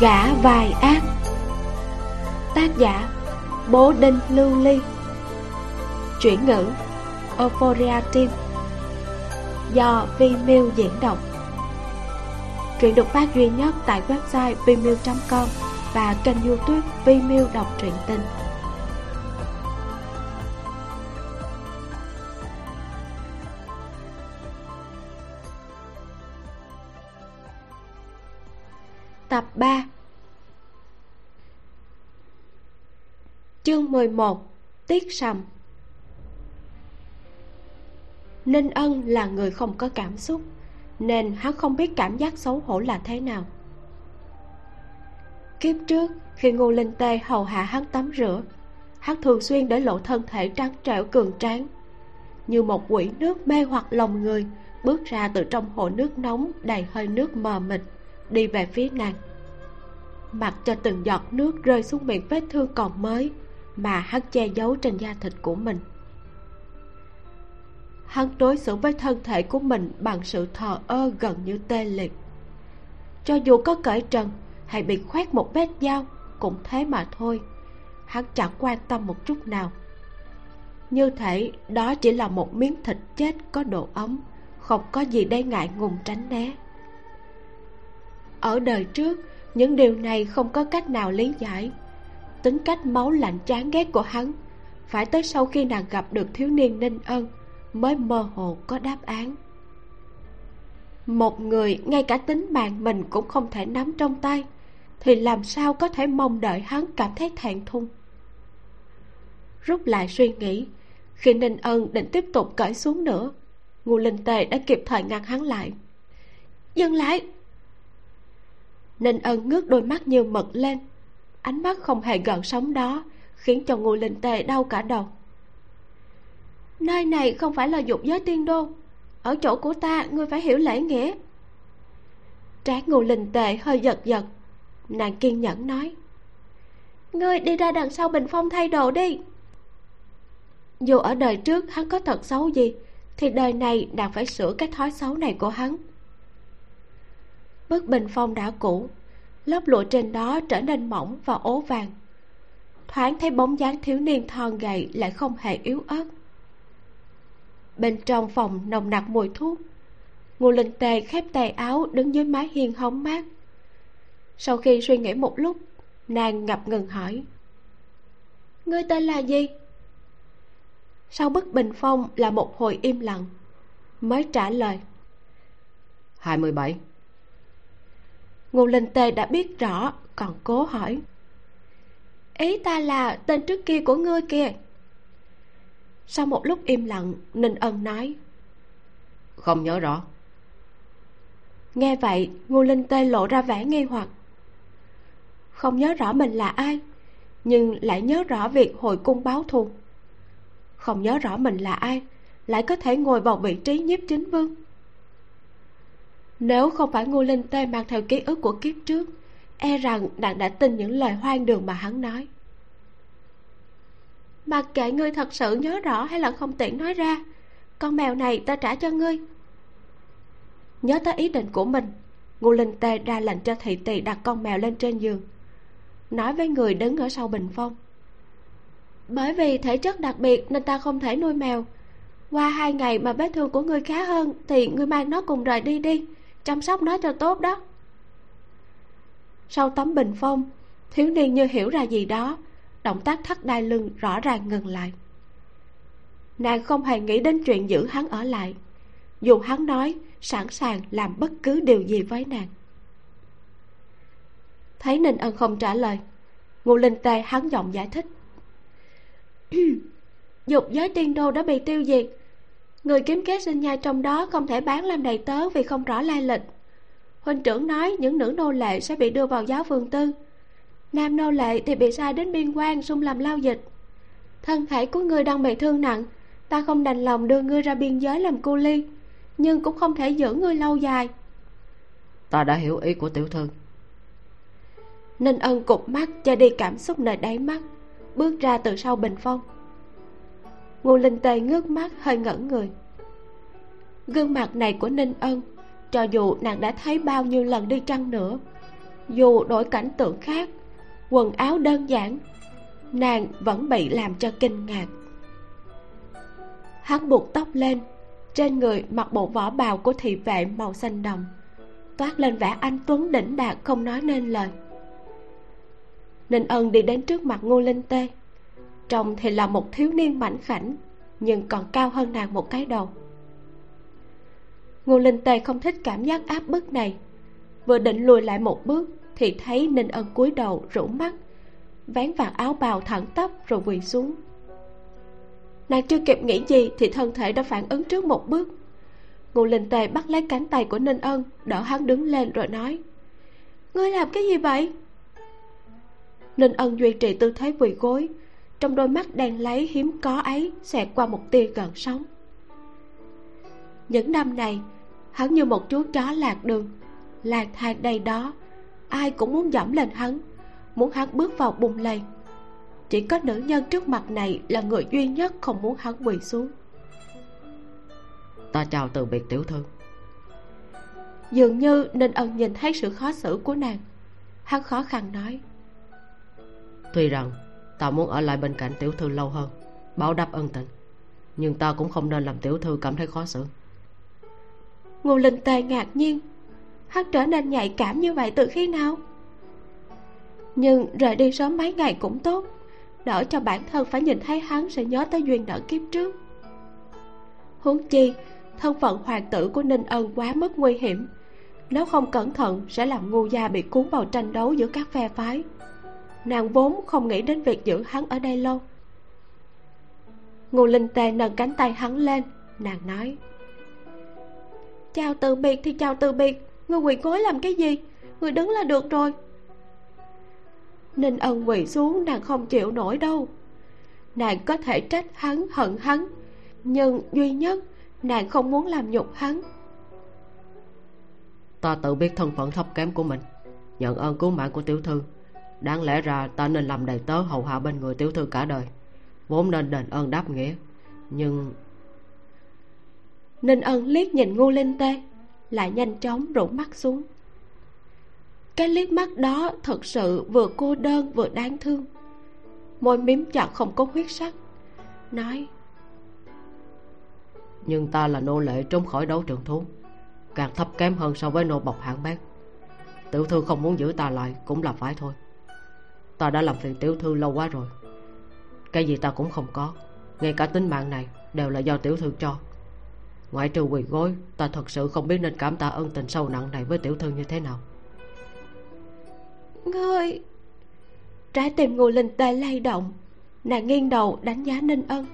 gã vài ác. Tác giả, bố đinh lưu ly. Chuyển ngữ, euphoria team. Do Vimeo diễn đọc. Truyện được phát duy nhất tại website vimeo.com và kênh youtube Vimeo đọc truyện tình. Tập 3 Chương 11 Tiết sầm. Ninh Ân là người không có cảm xúc, Nên hắn không biết cảm giác xấu hổ là thế nào. Kiếp trước, khi Ngô Linh Tê hầu hạ hắn tắm rửa, Hắn thường xuyên để lộ thân thể trắng trẻo cường tráng. Như một quỷ nước mê hoặc lòng người, Bước ra từ trong hồ nước nóng đầy hơi nước mờ mịt, Đi về phía nàng. Mặc cho từng giọt nước rơi xuống miệng vết thương còn mới mà hắn che giấu trên da thịt của mình. Hắn đối xử với thân thể của mình bằng sự thờ ơ gần như tê liệt. Cho dù có cởi trần hay bị khoét một vết dao cũng thế mà thôi, hắn chẳng quan tâm một chút nào. Như thể đó chỉ là một miếng thịt chết có độ ấm, không có gì để ngại ngùng tránh né. Ở đời trước, những điều này không có cách nào lý giải tính cách máu lạnh chán ghét của hắn, phải tới sau khi nàng gặp được thiếu niên ninh ân mới mơ hồ có đáp án. Một người ngay cả tính mạng mình cũng không thể nắm trong tay, thì làm sao có thể mong đợi hắn cảm thấy thẹn thùng? Rút lại suy nghĩ, khi ninh ân định tiếp tục cởi xuống nữa, ngô linh tề đã kịp thời ngăn hắn lại. Dừng lại! Ninh ân ngước đôi mắt như mực lên ánh mắt không hề gợn sóng đó, khiến cho ngô linh tề đau cả đầu. Nơi này không phải là dục giới tiên đô. Ở chỗ của ta, ngươi phải hiểu lễ nghĩa. Trái ngô linh tệ hơi giật giật. Nàng kiên nhẫn nói. Ngươi đi ra đằng sau bình phong thay đồ đi. Dù ở đời trước hắn có thật xấu gì, thì đời này nàng phải sửa cái thói xấu này của hắn. Bức bình phong đã cũ lớp lụa trên đó trở nên mỏng và ố vàng. Thoáng thấy bóng dáng thiếu niên thon gầy lại không hề yếu ớt. Bên trong phòng nồng nặc mùi thuốc. Ngô linh tề khép tay áo đứng dưới mái hiên hóng mát. Sau khi suy nghĩ một lúc, nàng ngập ngừng hỏi. Ngươi tên là gì? Sau bức bình phong là một hồi im lặng, mới trả lời. Hai mươi bảy ngô linh tề đã biết rõ còn cố hỏi. Ý ta là tên trước kia của ngươi kìa. Sau một lúc im lặng ninh ân nói. Không nhớ rõ. Nghe vậy ngô linh tê lộ ra vẻ nghi hoặc. Không nhớ rõ mình là ai nhưng lại nhớ rõ việc hồi cung báo thù. Không nhớ rõ mình là ai lại có thể ngồi vào vị trí nhiếp chính vương nếu không phải ngô linh tê mang theo ký ức của kiếp trước e rằng nàng đã tin những lời hoang đường mà hắn nói. Mặc kệ ngươi thật sự nhớ rõ hay là không tiện nói ra, con mèo này ta trả cho ngươi. Nhớ tới ý định của mình ngô linh tê ra lệnh cho thị tỳ đặt con mèo lên trên giường, nói với người đứng ở sau bình phong. Bởi vì thể chất đặc biệt nên ta không thể nuôi mèo. Qua hai ngày mà vết thương của ngươi khá hơn thì ngươi mang nó cùng rời đi đi chăm sóc nó cho tốt đó. Sau tấm bình phong, thiếu niên như hiểu ra gì đó, động tác thắt đai lưng rõ ràng ngừng lại. Nàng không hề nghĩ đến chuyện giữ hắn ở lại, dù hắn nói sẵn sàng làm bất cứ điều gì với nàng. Thấy ninh ân không trả lời, ngô linh tê hắn giọng giải thích. Dục giới tiên đô đã bị tiêu diệt người kiếm kế sinh nhai trong đó không thể bán làm đầy tớ vì không rõ lai lịch. Huynh trưởng nói những nữ nô lệ sẽ bị đưa vào giáo phường tư. Nam nô lệ thì bị sai đến biên quan xung làm lao dịch. Thân thể của ngươi đang bị thương nặng ta không đành lòng đưa ngươi ra biên giới làm cu ly nhưng cũng không thể giữ ngươi lâu dài. Ta đã hiểu ý của tiểu thư. Ninh ân cụp mắt che đi cảm xúc nơi đáy mắt bước ra từ sau bình phong ngô linh tê ngước mắt hơi ngẩn người. Gương mặt này của ninh ân, cho dù nàng đã thấy bao nhiêu lần đi chăng nữa, dù đổi cảnh tượng khác, quần áo đơn giản, nàng vẫn bị làm cho kinh ngạc. Hắn buộc tóc lên, trên người mặc bộ vỏ bào của thị vệ màu xanh đồng, toát lên vẻ anh tuấn đỉnh đạt không nói nên lời. Ninh ân đi đến trước mặt ngô linh tê trông thì là một thiếu niên mảnh khảnh, nhưng còn cao hơn nàng một cái đầu. Ngô linh tề không thích cảm giác áp bức này. Vừa định lùi lại một bước thì thấy ninh ân cúi đầu rũ mắt, vén vạt áo bào thẳng tắp rồi quỳ xuống. Nàng chưa kịp nghĩ gì thì thân thể đã phản ứng trước một bước. Ngô linh tề bắt lấy cánh tay của ninh ân, đỡ hắn đứng lên rồi nói, ngươi làm cái gì vậy? Ninh ân duy trì tư thế quỳ gối trong đôi mắt đen lấy hiếm có ấy xẹt qua một tia gần sống những năm này hắn như một chú chó lạc đường. Lang thang đây đó ai cũng muốn dẫm lên hắn muốn hắn bước vào bùng lầy. Chỉ có nữ nhân trước mặt này là người duy nhất không muốn hắn quỳ xuống. Ta chào từ biệt tiểu thư. Dường như nên ân nhìn thấy sự khó xử của nàng. Hắn khó khăn nói. Tuy rằng ta muốn ở lại bên cạnh tiểu thư lâu hơn, báo đáp ân tình. Nhưng ta cũng không nên làm tiểu thư cảm thấy khó xử. Ngô linh tề ngạc nhiên. Hắn trở nên nhạy cảm như vậy từ khi nào? Nhưng rời đi sớm mấy ngày cũng tốt. Đỡ cho bản thân phải nhìn thấy hắn sẽ nhớ tới duyên nợ kiếp trước. Huống chi, thân phận hoàng tử của ninh ân quá mức nguy hiểm. Nếu không cẩn thận, sẽ làm ngu gia bị cuốn vào tranh đấu giữa các phe phái nàng vốn không nghĩ đến việc giữ hắn ở đây lâu. Ngô linh tề nâng cánh tay hắn lên, nàng nói, chào từ biệt thì chào từ biệt người quỳ gối làm cái gì? Người đứng là được rồi. Ninh ân quỳ xuống, nàng không chịu nổi đâu. Nàng có thể trách hắn, hận hắn, nhưng duy nhất, nàng không muốn làm nhục hắn. Ta tự biết thân phận thấp kém của mình, nhận ơn cứu mạng của tiểu thư đáng lẽ ra ta nên làm đầy tớ hầu hạ bên người tiểu thư cả đời. Vốn nên đền ơn đáp nghĩa. Nhưng ninh ân liếc nhìn ngô linh tê lại nhanh chóng rủ mắt xuống. Cái liếc mắt đó thật sự vừa cô đơn vừa đáng thương. Môi miếm chặt không có huyết sắc nói nhưng ta là nô lệ trốn khỏi đấu trường thú càng thấp kém hơn so với nô bọc hạng bét tiểu thư không muốn giữ ta lại cũng là phải thôi ta đã làm phiền tiểu thư lâu quá rồi. Cái gì ta cũng không có. Ngay cả tính mạng này đều là do tiểu thư cho. Ngoại trừ quỳ gối, ta thật sự không biết nên cảm tạ ân tình sâu nặng này với tiểu thư như thế nào. Ngươi, trái tim ngô linh tê lay động, nàng nghiêng đầu đánh giá ninh ân.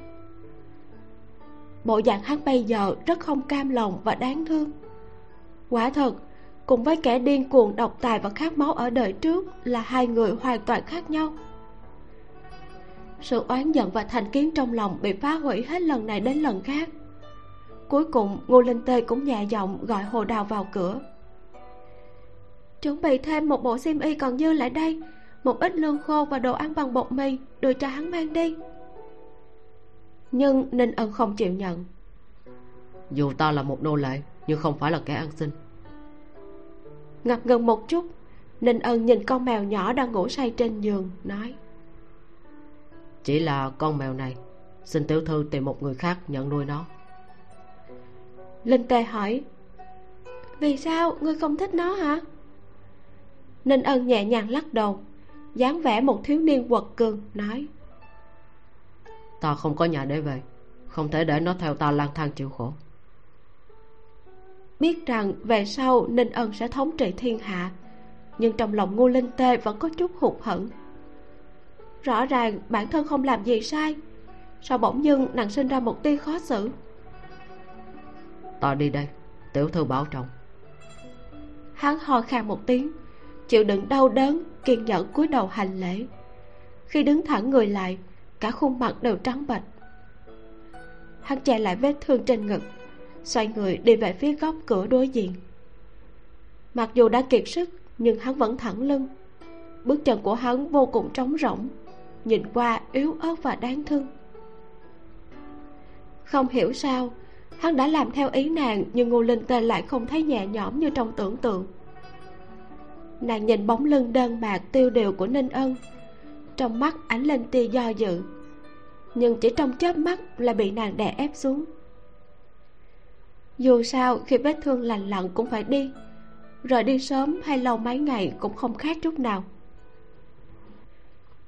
Bộ dạng hắn bây giờ rất không cam lòng và đáng thương. Quả thật cùng với kẻ điên cuồng độc tài và khát máu ở đời trước là hai người hoàn toàn khác nhau. Sự oán giận và thành kiến trong lòng bị phá hủy hết lần này đến lần khác. Cuối cùng, ngô linh tê cũng nhẹ giọng gọi hồ đào vào cửa. Chuẩn bị thêm một bộ xiêm y còn dư lại đây, một ít lương khô và đồ ăn bằng bột mì, đưa cho hắn mang đi. Nhưng ninh ân không chịu nhận. Dù ta là một nô lệ, nhưng không phải là kẻ ăn xin ngập ngừng một chút. Ninh ân nhìn con mèo nhỏ đang ngủ say trên giường nói. Chỉ là con mèo này xin tiểu thư tìm một người khác nhận nuôi nó. Linh tề hỏi. Vì sao? Ngươi không thích nó hả? Ninh ân nhẹ nhàng lắc đầu dáng vẻ một thiếu niên quật cường nói. Ta không có nhà để về không thể để nó theo ta lang thang chịu khổ biết rằng về sau ninh ân sẽ thống trị thiên hạ nhưng trong lòng ngô linh tê vẫn có chút hụt hẫng. Rõ ràng bản thân không làm gì sai sao bỗng dưng nàng sinh ra một tia khó xử? Ta đi đây tiểu thư bảo trọng. Hắn ho khan một tiếng chịu đựng đau đớn kiên nhẫn cúi đầu hành lễ. Khi đứng thẳng người lại cả khuôn mặt đều trắng bệch. Hắn che lại vết thương trên ngực xoay người đi về phía góc cửa đối diện. Mặc dù đã kiệt sức, nhưng hắn vẫn thẳng lưng. Bước chân của hắn vô cùng trống rỗng, nhìn qua yếu ớt và đáng thương. Không hiểu sao, hắn đã làm theo ý nàng nhưng ngô linh tê lại không thấy nhẹ nhõm như trong tưởng tượng. Nàng nhìn bóng lưng đơn bạc tiêu điều của ninh ân, trong mắt ánh lên tia do dự, nhưng chỉ trong chớp mắt là bị nàng đè ép xuống dù sao, khi vết thương lành lặn cũng phải đi. Rồi đi sớm hay lâu mấy ngày cũng không khác chút nào.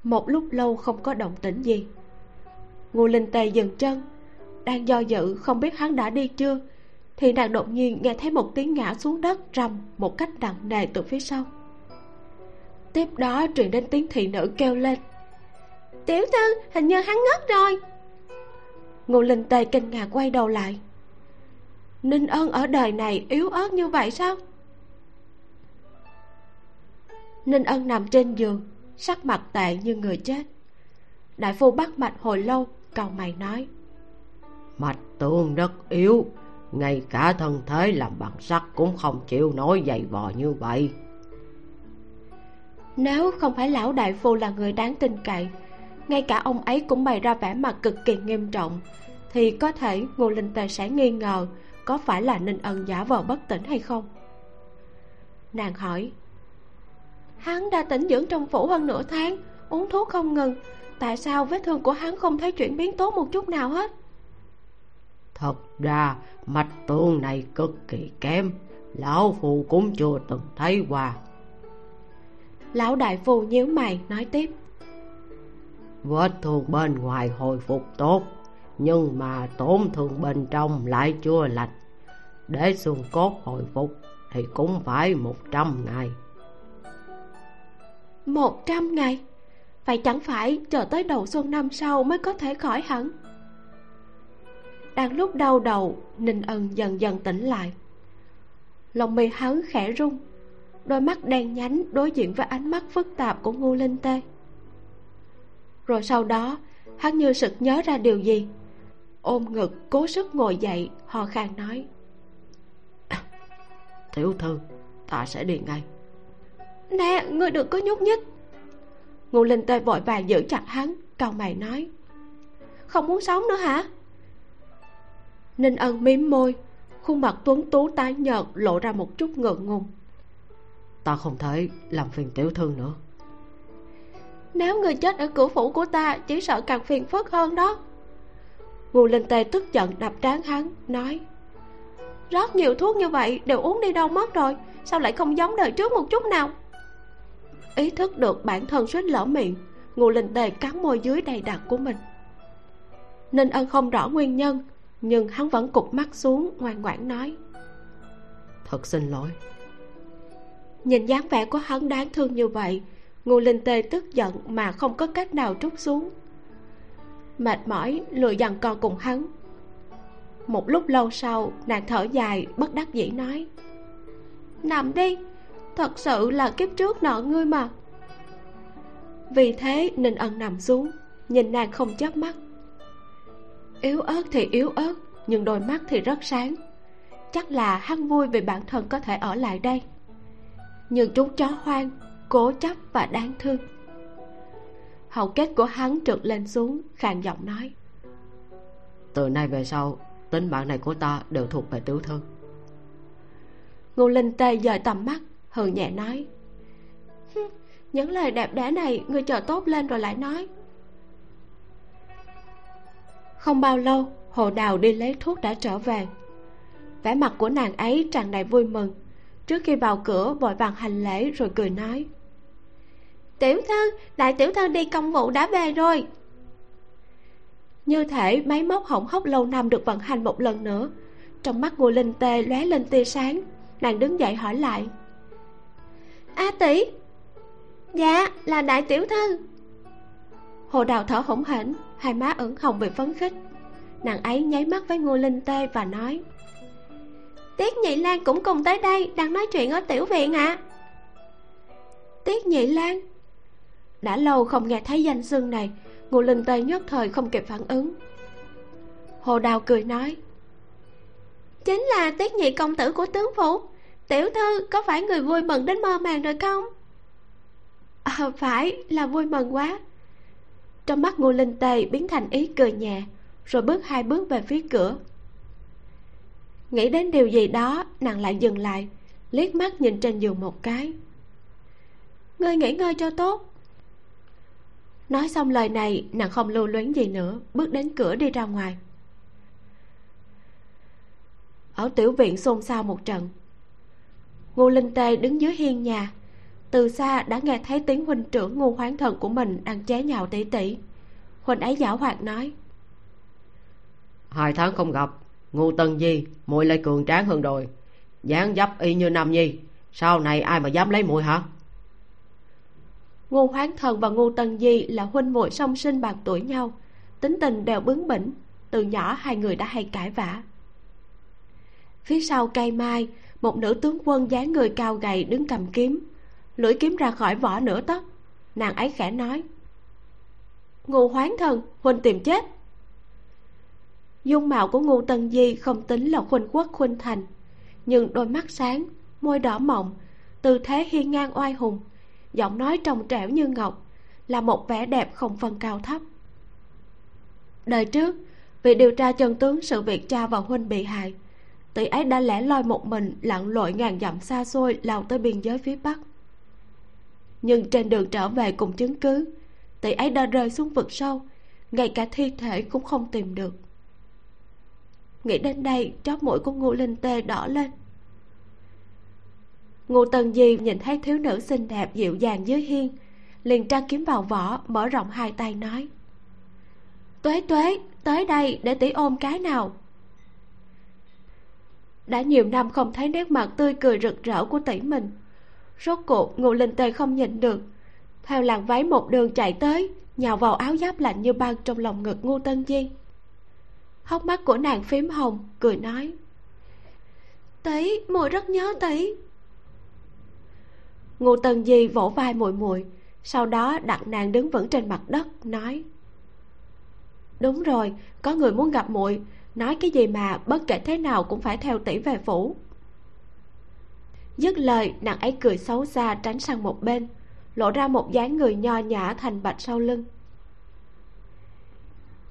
Một lúc lâu không có động tĩnh gì. Ngô linh tề dừng chân, đang do dự không biết hắn đã đi chưa, thì nàng đột nhiên nghe thấy một tiếng ngã xuống đất rầm một cách nặng nề từ phía sau. Tiếp đó truyền đến tiếng thị nữ kêu lên. Tiểu thư, hình như hắn ngất rồi. Ngô linh tề kinh ngạc quay đầu lại ninh ân ở đời này yếu ớt như vậy sao? Ninh ân nằm trên giường sắc mặt tệ như người chết. Đại phu bắt mạch hồi lâu cầu mày nói. Mạch tương rất yếu ngay cả thân thế làm bằng sắt cũng không chịu nổi dày vò như vậy. Nếu không phải lão đại phu là người đáng tin cậy ngay cả ông ấy cũng bày ra vẻ mặt cực kỳ nghiêm trọng thì có thể ngô linh tề sẽ nghi ngờ có phải là ninh ân giả vờ bất tỉnh hay không? Nàng hỏi. Hắn đã tỉnh dưỡng trong phủ hơn nửa tháng uống thuốc không ngừng. Tại sao vết thương của hắn không thấy chuyển biến tốt một chút nào hết? Thật ra mạch tương này cực kỳ kém. Lão phu cũng chưa từng thấy qua. Lão đại phu nhíu mày nói tiếp. Vết thương bên ngoài hồi phục tốt nhưng mà tổn thương bên trong lại chưa lành. Để xương cốt hồi phục thì cũng phải một trăm ngày. Một trăm ngày? Vậy chẳng phải chờ tới đầu xuân năm sau mới có thể khỏi hẳn? Đang lúc đau đầu, ninh ân dần dần tỉnh lại. Lòng mì hắn khẽ rung, đôi mắt đen nhánh đối diện với ánh mắt phức tạp của ngô linh tê. Rồi sau đó, hắn như sực nhớ ra điều gì? Ôm ngực cố sức ngồi dậy hò khan nói. Tiểu thư ta sẽ đi ngay. Nè ngươi đừng có nhúc nhích. Ngô linh tê vội vàng giữ chặt hắn cau mày nói. Không muốn sống nữa hả? Ninh ân mím môi khuôn mặt tuấn tú tái nhợt lộ ra một chút ngượng ngùng. Ta không thể làm phiền tiểu thư nữa. Nếu người chết ở cửa phủ của ta chỉ sợ càng phiền phức hơn đó ngô linh tê tức giận đập trán hắn nói rất nhiều thuốc như vậy đều uống đi đâu mất rồi sao lại không giống đời trước một chút nào? Ý thức được bản thân suýt lỡ miệng ngô linh tề cắn môi dưới đầy đặc của mình. Ninh ân không rõ nguyên nhân nhưng hắn vẫn cụp mắt xuống ngoan ngoãn nói thật xin lỗi. Nhìn dáng vẻ của hắn đáng thương như vậy ngô linh tê tức giận mà không có cách nào trút xuống mệt mỏi, lười dằn co cùng hắn. Một lúc lâu sau, nàng thở dài, bất đắc dĩ nói, nằm đi, thật sự là kiếp trước nợ ngươi mà. Vì thế, ninh ân nằm xuống, nhìn nàng không chớp mắt. Yếu ớt thì yếu ớt, nhưng đôi mắt thì rất sáng. Chắc là hắn vui vì bản thân có thể ở lại đây. Nhưng chú chó hoang, cố chấp và đáng thương hầu kết của hắn trượt lên xuống khàn giọng nói. Từ nay về sau tính mạng này của ta đều thuộc về tiểu thư. Ngô linh tê dời tầm mắt hừ nhẹ nói. Những lời đẹp đẽ này ngươi chờ tốt lên rồi lại nói. Không bao lâu hồ đào đi lấy thuốc đã trở về. Vẻ mặt của nàng ấy tràn đầy vui mừng. Trước khi vào cửa vội vàng hành lễ rồi cười nói tiểu thư, đại tiểu thư đi công vụ đã về rồi. Như thể máy móc hỏng hóc lâu năm được vận hành một lần nữa. Trong mắt ngô linh tê lóe lên tia sáng, nàng đứng dậy hỏi lại. A tỷ? Dạ là đại tiểu thư. Hồ đào thở hổn hển, hai má ửng hồng vì phấn khích. Nàng ấy nháy mắt với ngô linh tê và nói. Tiết nhị lan cũng cùng tới đây đang nói chuyện ở tiểu viện ạ. À. tiết nhị lan đã lâu không nghe thấy danh xưng này ngô linh tê nhất thời không kịp phản ứng. Hồ đào cười nói chính là tiết nhị công tử của tướng phủ tiểu thư có phải người vui mừng đến mơ màng rồi không? À, phải là vui mừng quá. Trong mắt ngô linh tê biến thành ý cười nhẹ rồi bước hai bước về phía cửa. Nghĩ đến điều gì đó nàng lại dừng lại liếc mắt nhìn trên giường một cái. Ngươi nghỉ ngơi cho tốt nói xong lời này, nàng không lưu luyến gì nữa, bước đến cửa đi ra ngoài. Ở tiểu viện xôn xao một trận. Ngô linh tê đứng dưới hiên nhà. Từ xa đã nghe thấy tiếng huynh trưởng ngô hoán thần của mình đang chế nhạo tỷ tỷ huynh ấy giả hoạt nói. Hai tháng không gặp, ngô tân di, muội lại cường tráng hơn rồi. Dáng dấp y như nam nhi. Sau này ai mà dám lấy muội hả? Ngô hoán thần và ngô tân di là huynh muội song sinh bằng tuổi nhau. Tính tình đều bướng bỉnh, từ nhỏ hai người đã hay cãi vã. Phía sau cây mai, một nữ tướng quân dáng người cao gầy đứng cầm kiếm. Lưỡi kiếm ra khỏi vỏ nửa tấc. Nàng ấy khẽ nói, ngô hoán thần, huynh tìm chết. Dung mạo của ngô tân di không tính là khuynh quốc khuynh thành, nhưng đôi mắt sáng, môi đỏ mọng, tư thế hiên ngang oai hùng giọng nói trong trẻo như ngọc, là một vẻ đẹp không phân cao thấp. Đời trước, vì điều tra chân tướng sự việc cha và huynh bị hại, tỷ ấy đã lẻ loi một mình lặn lội ngàn dặm xa xôi lao tới biên giới phía bắc. Nhưng trên đường trở về cùng chứng cứ, tỷ ấy đã rơi xuống vực sâu, ngay cả thi thể cũng không tìm được. Nghĩ đến đây, chóp mũi của ngô linh tê đỏ lên ngô tần di nhìn thấy thiếu nữ xinh đẹp dịu dàng dưới hiên, liền tra kiếm vào vỏ, mở rộng hai tay nói, tuế tuế, tới đây để tỷ ôm cái nào. Đã nhiều năm không thấy nét mặt tươi cười rực rỡ của tỷ mình, rốt cuộc ngô linh tê không nhịn được, theo làn váy một đường chạy tới, nhào vào áo giáp lạnh như băng trong lòng ngực ngô tân di. Hốc mắt của nàng phím hồng, cười nói tỷ muội rất nhớ tỷ ngô tần di vỗ vai muội muội, sau đó đặt nàng đứng vững trên mặt đất, nói, đúng rồi, có người muốn gặp muội, nói cái gì mà bất kể thế nào cũng phải theo tỷ về phủ. Dứt lời, nàng ấy cười xấu xa tránh sang một bên, lộ ra một dáng người nho nhã thành bạch sau lưng.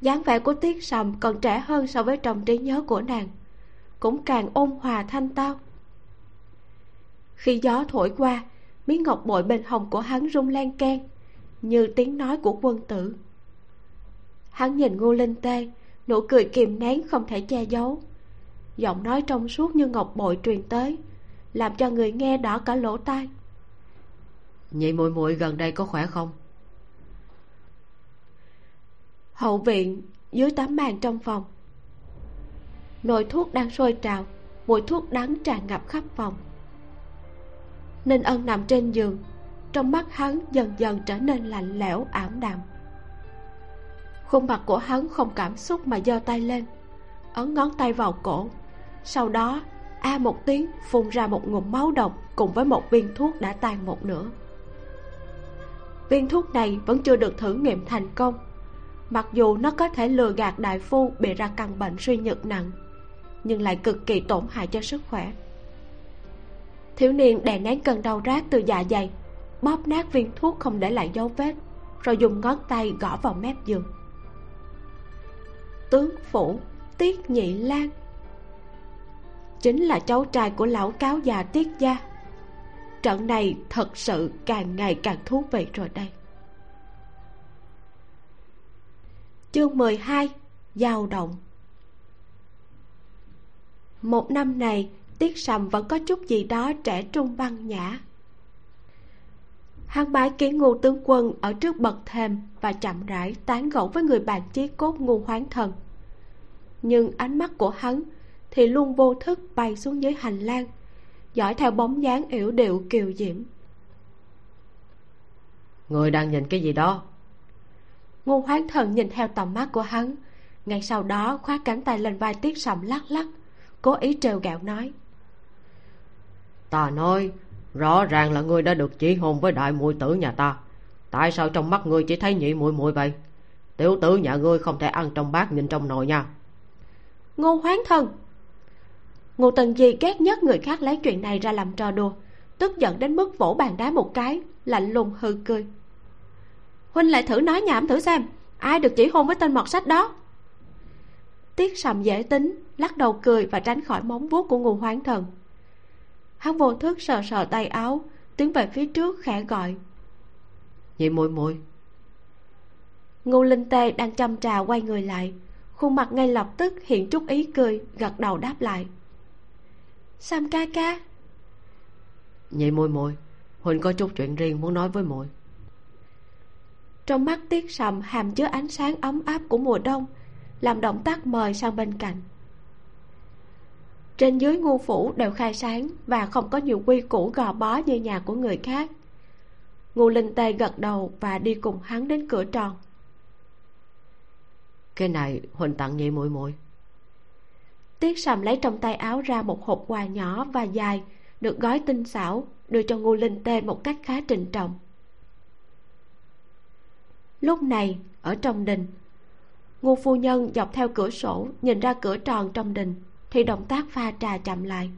Dáng vẻ của tiết sầm còn trẻ hơn so với trong trí nhớ của nàng, cũng càng ôn hòa thanh tao. Khi gió thổi qua miếng ngọc bội bên hông của hắn rung lan can như tiếng nói của quân tử. Hắn nhìn ngô linh tê nụ cười kìm nén không thể che giấu. Giọng nói trong suốt như ngọc bội truyền tới làm cho người nghe đỏ cả lỗ tai. Nhị muội muội gần đây có khỏe không? Hậu viện dưới tấm màn trong phòng. Nồi thuốc đang sôi trào mùi thuốc đắng tràn ngập khắp phòng ninh ân nằm trên giường. Trong mắt hắn dần dần trở nên lạnh lẽo, ảm đạm. Khuôn mặt của hắn không cảm xúc mà giơ tay lên, ấn ngón tay vào cổ. Sau đó, a một tiếng phun ra một ngụm máu độc cùng với một viên thuốc đã tan một nửa. Viên thuốc này vẫn chưa được thử nghiệm thành công. Mặc dù nó có thể lừa gạt đại phu bị ra căn bệnh suy nhược nặng, nhưng lại cực kỳ tổn hại cho sức khỏe thiếu niên đè nén cơn đau rát từ dạ dày, bóp nát viên thuốc không để lại dấu vết, rồi dùng ngón tay gõ vào mép giường. Tướng phủ, tiết nhị lan. Chính là cháu trai của lão cáo già tiết gia. Trận này thật sự càng ngày càng thú vị rồi đây. Chương 12 dao động. Một năm này tiết sầm vẫn có chút gì đó trẻ trung văn nhã. Hắn bái kiến ngô tướng quân ở trước bậc thềm và chậm rãi tán gẫu với người bạn chí cốt ngô hoán thần. Nhưng ánh mắt của hắn thì luôn vô thức bay xuống dưới hành lang dõi theo bóng dáng yểu điệu kiều diễm. Người đang nhìn cái gì đó? Ngô hoán thần nhìn theo tầm mắt của hắn ngay sau đó khoác cánh tay lên vai tiết sầm lắc lắc cố ý trêu ghẹo nói ta nói, rõ ràng là ngươi đã được chỉ hôn với đại muội tử nhà ta. Tại sao trong mắt ngươi chỉ thấy nhị muội muội vậy? Tiểu tử nhà ngươi không thể ăn trong bát nhìn trong nồi nha. Ngô hoán thần. Ngô tần di ghét nhất người khác lấy chuyện này ra làm trò đùa, tức giận đến mức vỗ bàn đá một cái, lạnh lùng hư cười. Huynh lại thử nói nhảm thử xem, ai được chỉ hôn với tên mọt sách đó? Tiết sầm dễ tính, lắc đầu cười và tránh khỏi móng vuốt của ngô hoán thần hắn vô thức sờ sờ tay áo tiến về phía trước khẽ gọi. Nhị muội muội. Ngô linh tê đang chăm trà quay người lại khuôn mặt ngay lập tức hiện chút ý cười gật đầu đáp lại. Sam ca ca. Nhị muội muội huynh có chút chuyện riêng muốn nói với muội. Trong mắt tiết sầm hàm chứa ánh sáng ấm áp của mùa đông làm động tác mời sang bên cạnh trên dưới ngu phủ đều khai sáng và không có nhiều quy củ gò bó như nhà của người khác. Ngô linh tê gật đầu và đi cùng hắn đến cửa tròn. Cái này huỳnh tặng nhị muội muội? Tiết sầm lấy trong tay áo ra một hộp quà nhỏ và dài được gói tinh xảo đưa cho ngô linh tê một cách khá trịnh trọng. Lúc này ở trong đình ngô phu nhân dọc theo cửa sổ nhìn ra cửa tròn trong đình thì động tác pha trà chậm lại.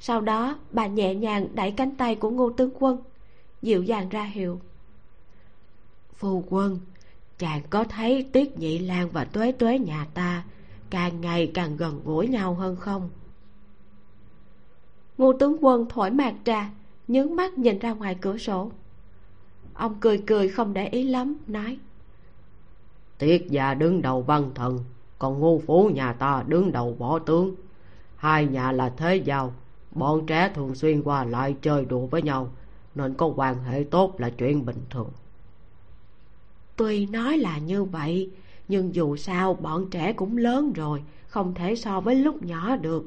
Sau đó bà nhẹ nhàng đẩy cánh tay của ngô tướng quân dịu dàng ra hiệu. Phu quân chàng có thấy tiết nhị lan và tuế tuế nhà ta càng ngày càng gần gũi nhau hơn không? Ngô tướng quân thổi mạt trà nhướng mắt nhìn ra ngoài cửa sổ. Ông cười cười không để ý lắm nói. Tiết già đứng đầu văn thần còn Ngô phú nhà ta đứng đầu võ tướng. Hai nhà là thế giao, bọn trẻ thường xuyên qua lại chơi đùa với nhau, nên có quan hệ tốt là chuyện bình thường. Tuy nói là như vậy, nhưng dù sao bọn trẻ cũng lớn rồi, không thể so với lúc nhỏ được.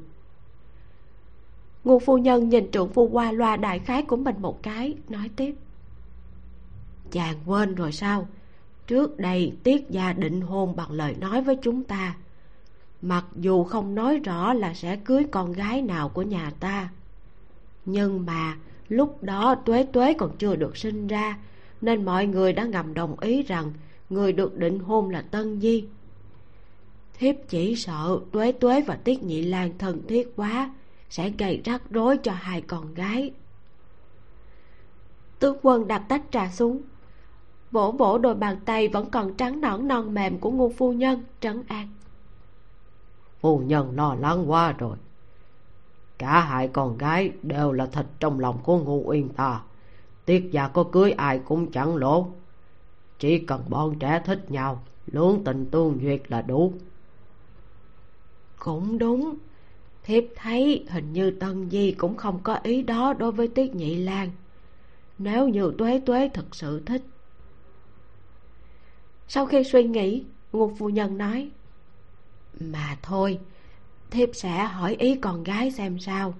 Ngô phu nhân nhìn Trưởng phu qua loa đại khái của mình một cái, nói tiếp. Chàng quên rồi sao? Trước đây, tiết gia định hôn bằng lời nói với chúng ta. Mặc dù không nói rõ là sẽ cưới con gái nào của nhà ta, nhưng mà lúc đó tuế tuế còn chưa được sinh ra, nên mọi người đã ngầm đồng ý rằng người được định hôn là tân di. Thiếp chỉ sợ tuế tuế và tiết nhị lan thân thiết quá, sẽ gây rắc rối cho hai con gái. Tướng quân đặt tách trà xuống vỗ vỗ đôi bàn tay vẫn còn trắng nõn non mềm của ngô phu nhân trấn an. Phu nhân lo lắng quá rồi. Cả hai con gái đều là thịt trong lòng của ngô uyên ta. Tiết gia có cưới ai cũng chẳng lỗ. Chỉ cần bọn trẻ thích nhau lưỡng tình tương duyệt là đủ. Cũng đúng. Thiếp thấy hình như tân di cũng không có ý đó đối với tiết nhị lan. Nếu như tuế tuế thực sự thích sau khi suy nghĩ, ngục phu nhân nói, mà thôi, thiếp sẽ hỏi ý con gái xem sao.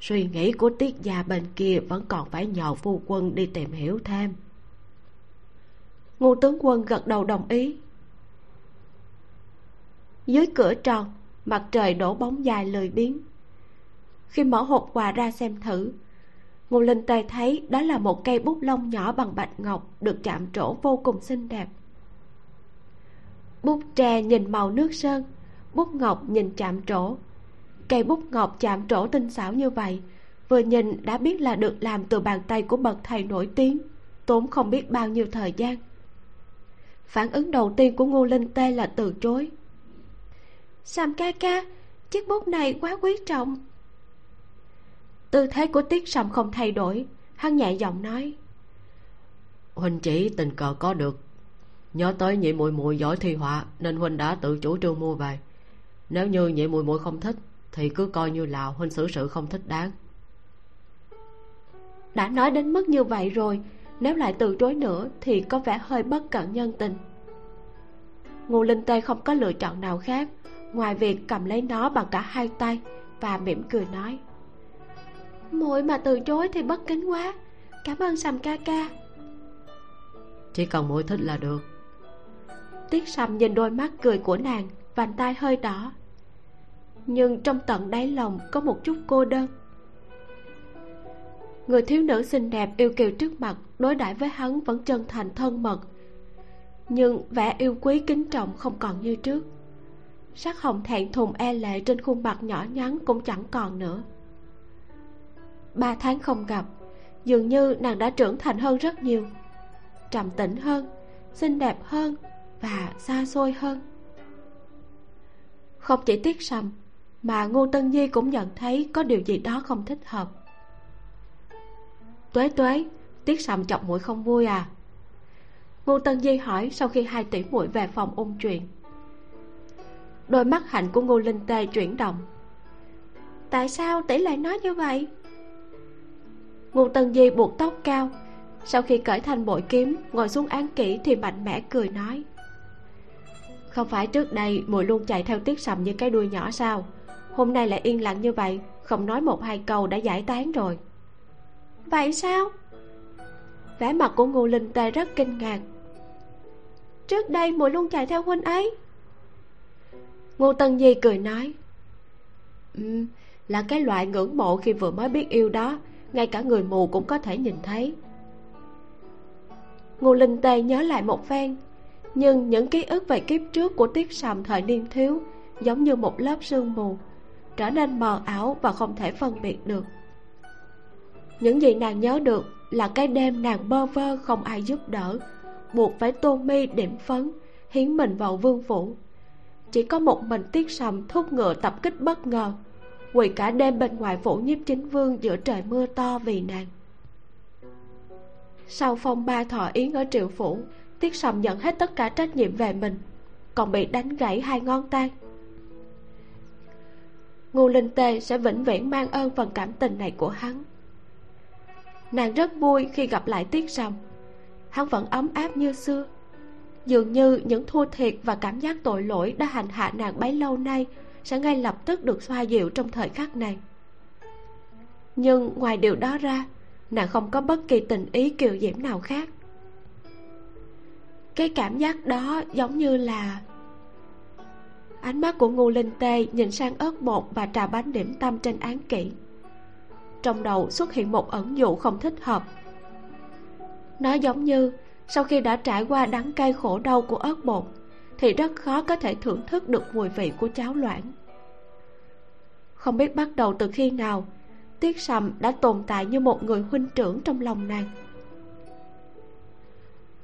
Suy nghĩ của tiết gia bên kia vẫn còn phải nhờ phu quân đi tìm hiểu thêm. Ngô tướng quân gật đầu đồng ý. Dưới cửa tròn, mặt trời đổ bóng dài lười biếng. Khi mở hộp quà ra xem thử, ngô linh tề thấy đó là một cây bút lông nhỏ bằng bạch ngọc được chạm trổ vô cùng xinh đẹp bút tre nhìn màu nước sơn bút ngọc nhìn chạm trổ. Cây bút ngọc chạm trổ tinh xảo như vậy, vừa nhìn đã biết là được làm từ bàn tay của bậc thầy nổi tiếng, tốn không biết bao nhiêu thời gian. Phản ứng đầu tiên của ngô linh tê là từ chối. Sam ca ca, chiếc bút này quá quý trọng. Tư thế của tiết sầm không thay đổi, hắn nhẹ giọng nói. Huynh chỉ tình cờ có được nhớ tới nhị muội muội giỏi thi họa nên huynh đã tự chủ trương mua về. Nếu như nhị muội muội không thích thì cứ coi như là huynh xử sự không thích đáng. Đã nói đến mức như vậy rồi nếu lại từ chối nữa thì có vẻ hơi bất cẩn nhân tình. Ngô linh tê không có lựa chọn nào khác ngoài việc cầm lấy nó bằng cả hai tay và mỉm cười nói muội mà từ chối thì bất kính quá. Cảm ơn sầm ca ca. Chỉ cần muội thích là được tiết sầm nhìn đôi mắt cười của nàng, vành tay hơi đỏ. Nhưng trong tận đáy lòng có một chút cô đơn. Người thiếu nữ xinh đẹp yêu kiều trước mặt đối đãi với hắn vẫn chân thành thân mật, nhưng vẻ yêu quý kính trọng không còn như trước. Sắc hồng thẹn thùng e lệ trên khuôn mặt nhỏ nhắn cũng chẳng còn nữa. Ba tháng không gặp, dường như nàng đã trưởng thành hơn rất nhiều. Trầm tĩnh hơn, xinh đẹp hơn và xa xôi hơn. Không chỉ tiếc sầm, mà ngô tân di cũng nhận thấy có điều gì đó không thích hợp. Tuế tuế tiếc sầm chọc mũi không vui à? Ngô tân di hỏi sau khi hai tỷ muội về phòng ôn chuyện. Đôi mắt hạnh của ngô linh tê chuyển động. Tại sao tỷ lại nói như vậy? Ngô tân di buộc tóc cao. Sau khi cởi thành bội kiếm, ngồi xuống án kỹ thì mạnh mẽ cười nói không phải trước đây mùi luôn chạy theo tiết sầm như cái đuôi nhỏ sao? Hôm nay lại yên lặng như vậy không nói một hai câu đã giải tán rồi. Vậy sao? Vẻ mặt của ngô linh tê rất kinh ngạc. Trước đây mùi luôn chạy theo huynh ấy. Ngô tân di cười nói um, là cái loại ngưỡng mộ khi vừa mới biết yêu đó ngay cả người mù cũng có thể nhìn thấy. Ngô linh tê nhớ lại một phen nhưng những ký ức về kiếp trước của tiết sầm thời niên thiếu, giống như một lớp sương mù, trở nên mờ ảo và không thể phân biệt được. Những gì nàng nhớ được là cái đêm nàng bơ vơ không ai giúp đỡ, buộc phải tôn mi điểm phấn, hiến mình vào vương phủ. Chỉ có một mình tiết sầm thúc ngựa tập kích bất ngờ, quỳ cả đêm bên ngoài phủ nhiếp chính vương giữa trời mưa to vì nàng. Sau phong ba thọ yến ở triệu phủ tiết sầm nhận hết tất cả trách nhiệm về mình, còn bị đánh gãy hai ngón tay. Ngô linh tê sẽ vĩnh viễn mang ơn phần cảm tình này của hắn. Nàng rất vui khi gặp lại tiết sầm. Hắn vẫn ấm áp như xưa. Dường như những thua thiệt và cảm giác tội lỗi đã hành hạ nàng bấy lâu nay sẽ ngay lập tức được xoa dịu trong thời khắc này. Nhưng ngoài điều đó ra, nàng không có bất kỳ tình ý kiều diễm nào khác cái cảm giác đó giống như là ánh mắt của ngô linh tê nhìn sang ớt bột và trà bánh điểm tâm trên án kỹ trong đầu xuất hiện một ẩn dụ không thích hợp. Nó giống như sau khi đã trải qua đắng cay khổ đau của ớt bột, thì rất khó có thể thưởng thức được mùi vị của cháo loãng. Không biết bắt đầu từ khi nào, tiết sầm đã tồn tại như một người huynh trưởng trong lòng nàng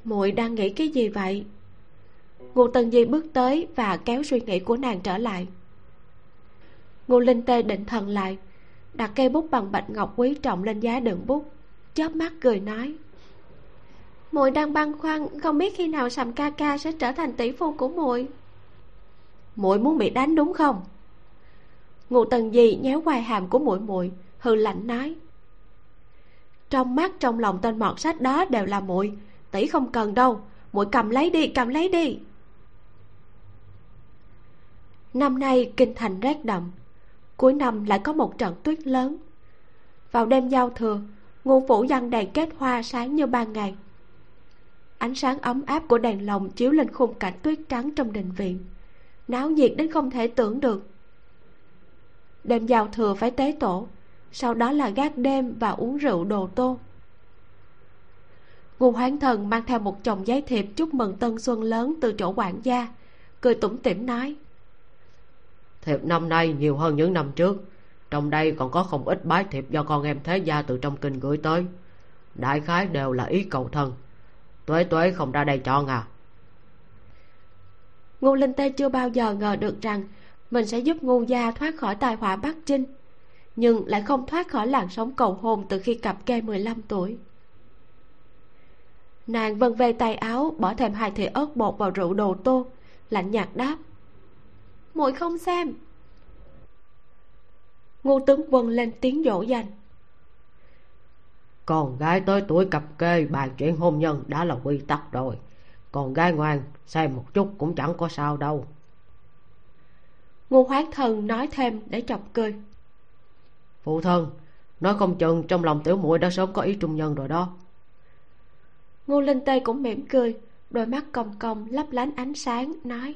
muội đang nghĩ cái gì vậy? Ngô tần di bước tới và kéo suy nghĩ của nàng trở lại. Ngô linh tê định thần lại, đặt cây bút bằng bạch ngọc quý trọng lên giá đựng bút, chớp mắt cười nói. Muội đang băn khoăn không biết khi nào sầm ca ca sẽ trở thành tỷ phu của muội. Muội muốn bị đánh đúng không? Ngô tần gì nhéo quai hàm của muội muội hư lạnh nói. Trong mắt, trong lòng tên mọt sách đó đều là muội tỷ không cần đâu. Muội cầm lấy đi, cầm lấy đi. Năm nay kinh thành rét đậm. Cuối năm lại có một trận tuyết lớn. Vào đêm giao thừa, ngũ phủ văn đèn kết hoa sáng như ban ngày. Ánh sáng ấm áp của đèn lồng chiếu lên khung cảnh tuyết trắng trong đình viện. Náo nhiệt đến không thể tưởng được. Đêm giao thừa phải tế tổ, sau đó là gác đêm và uống rượu đồ tô ngô hoán thần mang theo một chồng giấy thiệp chúc mừng tân xuân lớn từ chỗ quản gia. Cười tủm tỉm nói thiệp năm nay nhiều hơn những năm trước. Trong đây còn có không ít bái thiệp do con em thế gia từ trong kinh gửi tới. Đại khái đều là ý cầu thân tuế tuế không ra đây chọn à. Ngô linh tê chưa bao giờ ngờ được rằng mình sẽ giúp ngô gia thoát khỏi tai họa bắc chinh nhưng lại không thoát khỏi làn sóng cầu hôn từ khi cặp kê 15 tuổi nàng vân về tay áo bỏ thêm hai thìa ớt bột vào rượu đồ tô. Lạnh nhạt đáp. Muội không xem. Ngô tướng quân lên tiếng dỗ dành. Con gái tới tuổi cặp kê bàn chuyện hôn nhân đã là quy tắc rồi. Còn gái ngoan xem một chút cũng chẳng có sao đâu. Ngô hoán thần nói thêm để chọc cười. Phụ thân nói không chừng trong lòng tiểu muội đã sớm có ý trung nhân rồi đó ngô linh tê cũng mỉm cười đôi mắt cong cong lấp lánh ánh sáng nói.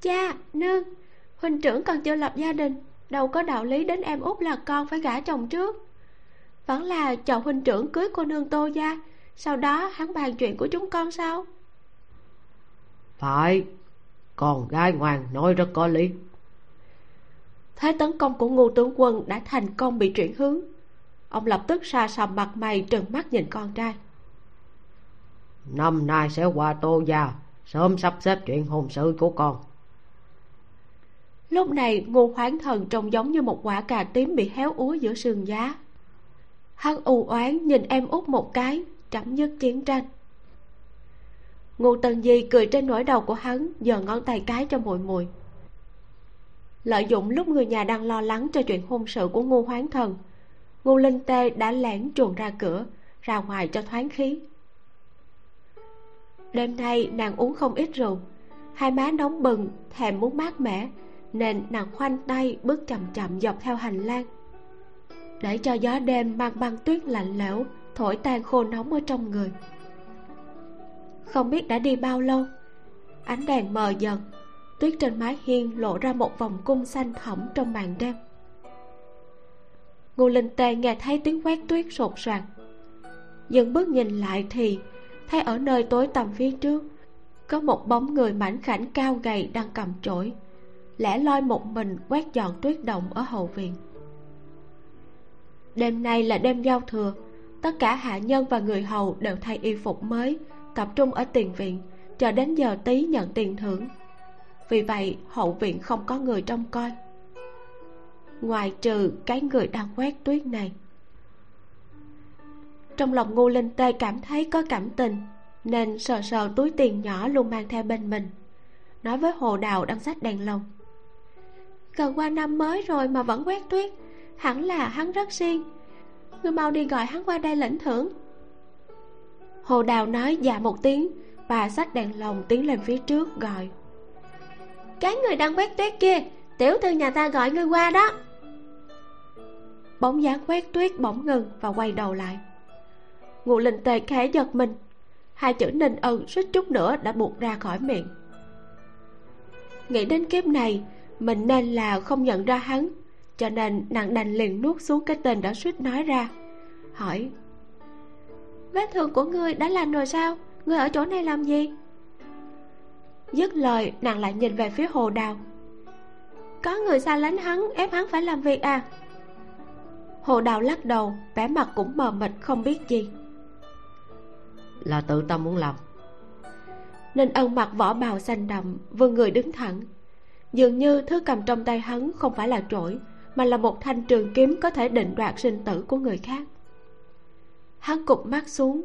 Cha nương huynh trưởng còn chưa lập gia đình đâu có đạo lý đến em út là con phải gả chồng trước. Vẫn là chọn huynh trưởng cưới cô nương tô gia sau đó hắn bàn chuyện của chúng con sao? Phải con gái ngoan nói rất có lý. Thế tấn công của ngô tướng quân đã thành công bị chuyển hướng. Ông lập tức xa sầm mặt mày trừng mắt nhìn con trai năm nay sẽ qua tô gia. Sớm sắp xếp chuyện hôn sự của con. Lúc này, ngô khoáng thần trông giống như một quả cà tím bị héo úa giữa sườn giá. Hắn u oán nhìn em út một cái chấm dứt chiến tranh. Ngô tần di cười trên nỗi đầu của hắn giờ ngón tay cái cho muội muội. Lợi dụng lúc người nhà đang lo lắng cho chuyện hôn sự của ngô hoán thần, ngô linh tê đã lẻn chuồn ra cửa, ra ngoài cho thoáng khí đêm nay nàng uống không ít rượu. Hai má nóng bừng, thèm muốn mát mẻ, nên nàng khoanh tay bước chậm chậm dọc theo hành lang. Để cho gió đêm mang băng tuyết lạnh lẽo, thổi tan khô nóng ở trong người. Không biết đã đi bao lâu, ánh đèn mờ dần, tuyết trên mái hiên lộ ra một vòng cung xanh thẳm trong màn đêm. Ngô linh tê nghe thấy tiếng quét tuyết sột soạt. Dừng bước nhìn lại thì thấy ở nơi tối tầm phía trước, có một bóng người mảnh khảnh cao gầy đang cầm chổi. Lẻ loi một mình quét dọn tuyết động ở hậu viện. Đêm nay là đêm giao thừa, tất cả hạ nhân và người hầu đều thay y phục mới, tập trung ở tiền viện chờ đến giờ tí nhận tiền thưởng. Vì vậy, hậu viện không có người trông coi. Ngoài trừ cái người đang quét tuyết này trong lòng ngô linh tê cảm thấy có cảm tình, nên sờ sờ túi tiền nhỏ luôn mang theo bên mình, nói với hồ đào đang sách đèn lồng. Gần qua năm mới rồi mà vẫn quét tuyết, hẳn là hắn rất siêng. Ngươi mau đi gọi hắn qua đây lãnh thưởng. Hồ đào nói dạ một tiếng và sách đèn lồng tiến lên phía trước gọi. Cái người đang quét tuyết kia, tiểu thư nhà ta gọi ngươi qua đó. Bóng dáng quét tuyết bỗng ngừng và quay đầu lại ngụ linh tề khẽ giật mình. Hai chữ ninh ân suýt chút nữa đã buộc ra khỏi miệng. Nghĩ đến kiếp này, mình nên là không nhận ra hắn, cho nên nàng đành liền nuốt xuống cái tên đã suýt nói ra. Hỏi, vết thương của ngươi đã lành rồi sao? Ngươi ở chỗ này làm gì? Dứt lời, nàng lại nhìn về phía hồ đào. Có người xa lánh hắn, ép hắn phải làm việc à? Hồ đào lắc đầu, vẻ mặt cũng mờ mịt, không biết gì là tự tâm muốn làm. Nên ân mặc vỏ bào xanh đậm vươn người đứng thẳng. Dường như thứ cầm trong tay hắn không phải là trỗi mà là một thanh trường kiếm có thể định đoạt sinh tử của người khác. Hắn cụp mắt xuống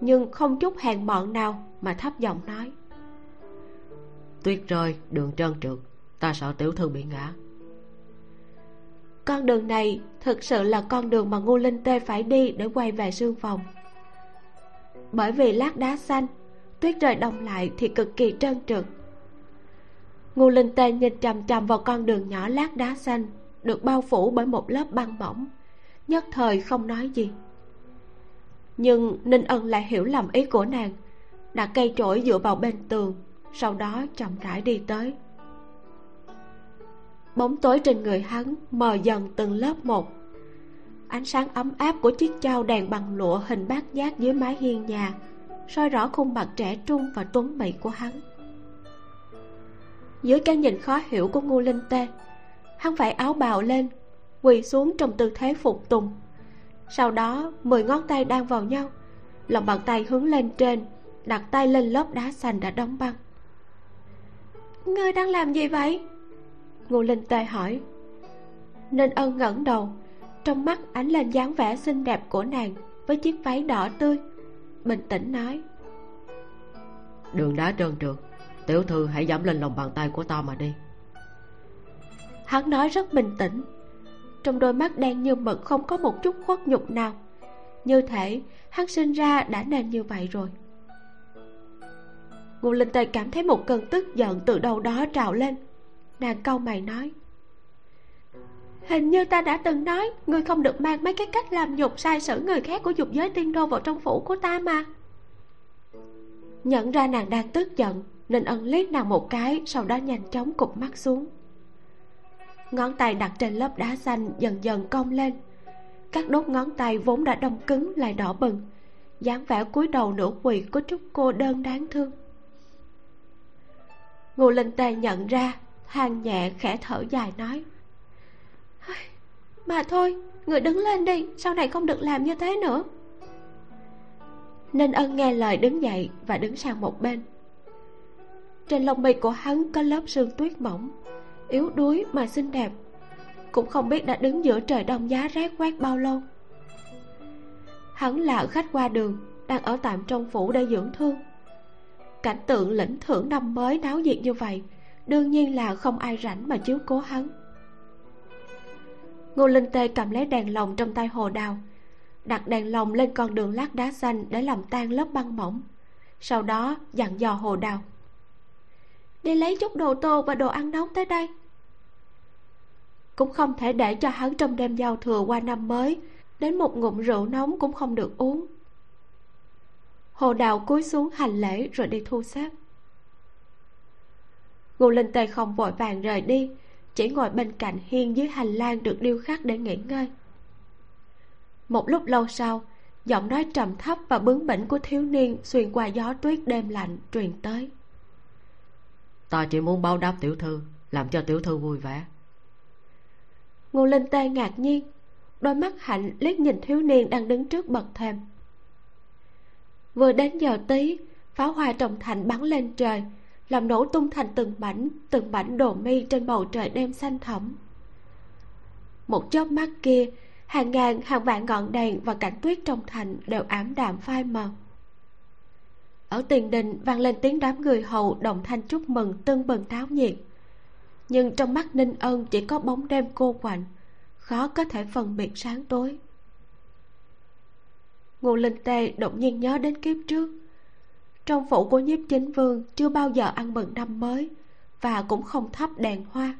nhưng không chút hèn mọn nào mà thấp giọng nói. Tuyết rơi đường trơn trượt ta sợ tiểu thư bị ngã. Con đường này thực sự là con đường mà ngô linh tê phải đi để quay về sương phòng bởi vì lát đá xanh, tuyết rơi đông lại thì cực kỳ trơn trượt. Ngô linh tê nhìn chằm chằm vào con đường nhỏ lát đá xanh, được bao phủ bởi một lớp băng mỏng, nhất thời không nói gì. Nhưng ninh ân lại hiểu lầm ý của nàng, đặt cây trổi dựa vào bên tường, sau đó chậm rãi đi tới. Bóng tối trên người hắn mờ dần từng lớp một ánh sáng ấm áp của chiếc chao đèn bằng lụa hình bát giác dưới mái hiên nhà, soi rõ khuôn mặt trẻ trung và tuấn mỹ của hắn. Dưới cái nhìn khó hiểu của ngô linh tê, hắn phải áo bào lên, quỳ xuống trong tư thế phục tùng. Sau đó, mười ngón tay đang vào nhau, lòng bàn tay hướng lên trên, đặt tay lên lớp đá xanh đã đóng băng. Ngươi đang làm gì vậy? Ngô linh tê hỏi. Nên ân ngẩng đầu trong mắt ánh lên dáng vẻ xinh đẹp của nàng với chiếc váy đỏ tươi. Bình tĩnh nói đường đá trơn trượt tiểu thư hãy dẫm lên lòng bàn tay của ta mà đi. Hắn nói rất bình tĩnh. Trong đôi mắt đen như mực không có một chút khuất nhục nào. Như thể hắn sinh ra đã nên như vậy rồi. Ngô linh tề cảm thấy một cơn tức giận từ đâu đó trào lên. Nàng cau mày nói hình như ta đã từng nói, ngươi không được mang mấy cái cách làm nhục sai sử người khác của dục giới tiên đô vào trong phủ của ta mà. Nhận ra nàng đang tức giận, nên ân liếc nàng một cái, sau đó nhanh chóng cụp mắt xuống. Ngón tay đặt trên lớp đá xanh dần dần cong lên. Các đốt ngón tay vốn đã đông cứng, lại đỏ bừng. dáng vẻ cúi đầu nửa quỳ có chút cô đơn đáng thương. Ngô linh tê nhận ra, than nhẹ khẽ thở dài nói mà thôi, người đứng lên đi, sau này không được làm như thế nữa. Nên ân nghe lời đứng dậy và đứng sang một bên. Trên lông mi của hắn có lớp sương tuyết mỏng yếu đuối mà xinh đẹp. Cũng không biết đã đứng giữa trời đông giá rét quét bao lâu. Hắn là khách qua đường, đang ở tạm trong phủ để dưỡng thương. Cảnh tượng lĩnh thưởng năm mới náo nhiệt như vậy, đương nhiên là không ai rảnh mà chiếu cố hắn ngô linh tê cầm lấy đèn lồng trong tay hồ đào, đặt đèn lồng lên con đường lát đá xanh để làm tan lớp băng mỏng. Sau đó dặn dò hồ đào, đi lấy chút đồ tô và đồ ăn nóng tới đây. Cũng không thể để cho hắn trong đêm giao thừa qua năm mới, đến một ngụm rượu nóng cũng không được uống. Hồ đào cúi xuống hành lễ rồi đi thu xếp. Ngô linh tề không vội vàng rời đi chỉ ngồi bên cạnh hiên dưới hành lang được điêu khắc để nghỉ ngơi. Một lúc lâu sau giọng nói trầm thấp và bướng bỉnh của thiếu niên xuyên qua gió tuyết đêm lạnh truyền tới. Ta chỉ muốn báo đáp tiểu thư làm cho tiểu thư vui vẻ. Ngô linh tê ngạc nhiên đôi mắt hạnh liếc nhìn thiếu niên đang đứng trước bậc thềm. Vừa đến giờ tí pháo hoa trồng thành bắn lên trời làm nổ tung thành từng mảnh từng mảnh đồ mi trên bầu trời đêm xanh thẳm. Một chớp mắt kia, hàng ngàn, hàng vạn ngọn đèn và cảnh tuyết trong thành đều ảm đạm phai mờ. Ở tiền đình vang lên tiếng đám người hầu đồng thanh chúc mừng tưng bừng táo nhiệt. Nhưng trong mắt ninh ân chỉ có bóng đêm cô quạnh, khó có thể phân biệt sáng tối. Ngô linh tê đột nhiên nhớ đến kiếp trước trong phủ của nhiếp chính vương chưa bao giờ ăn mừng năm mới và cũng không thắp đèn hoa.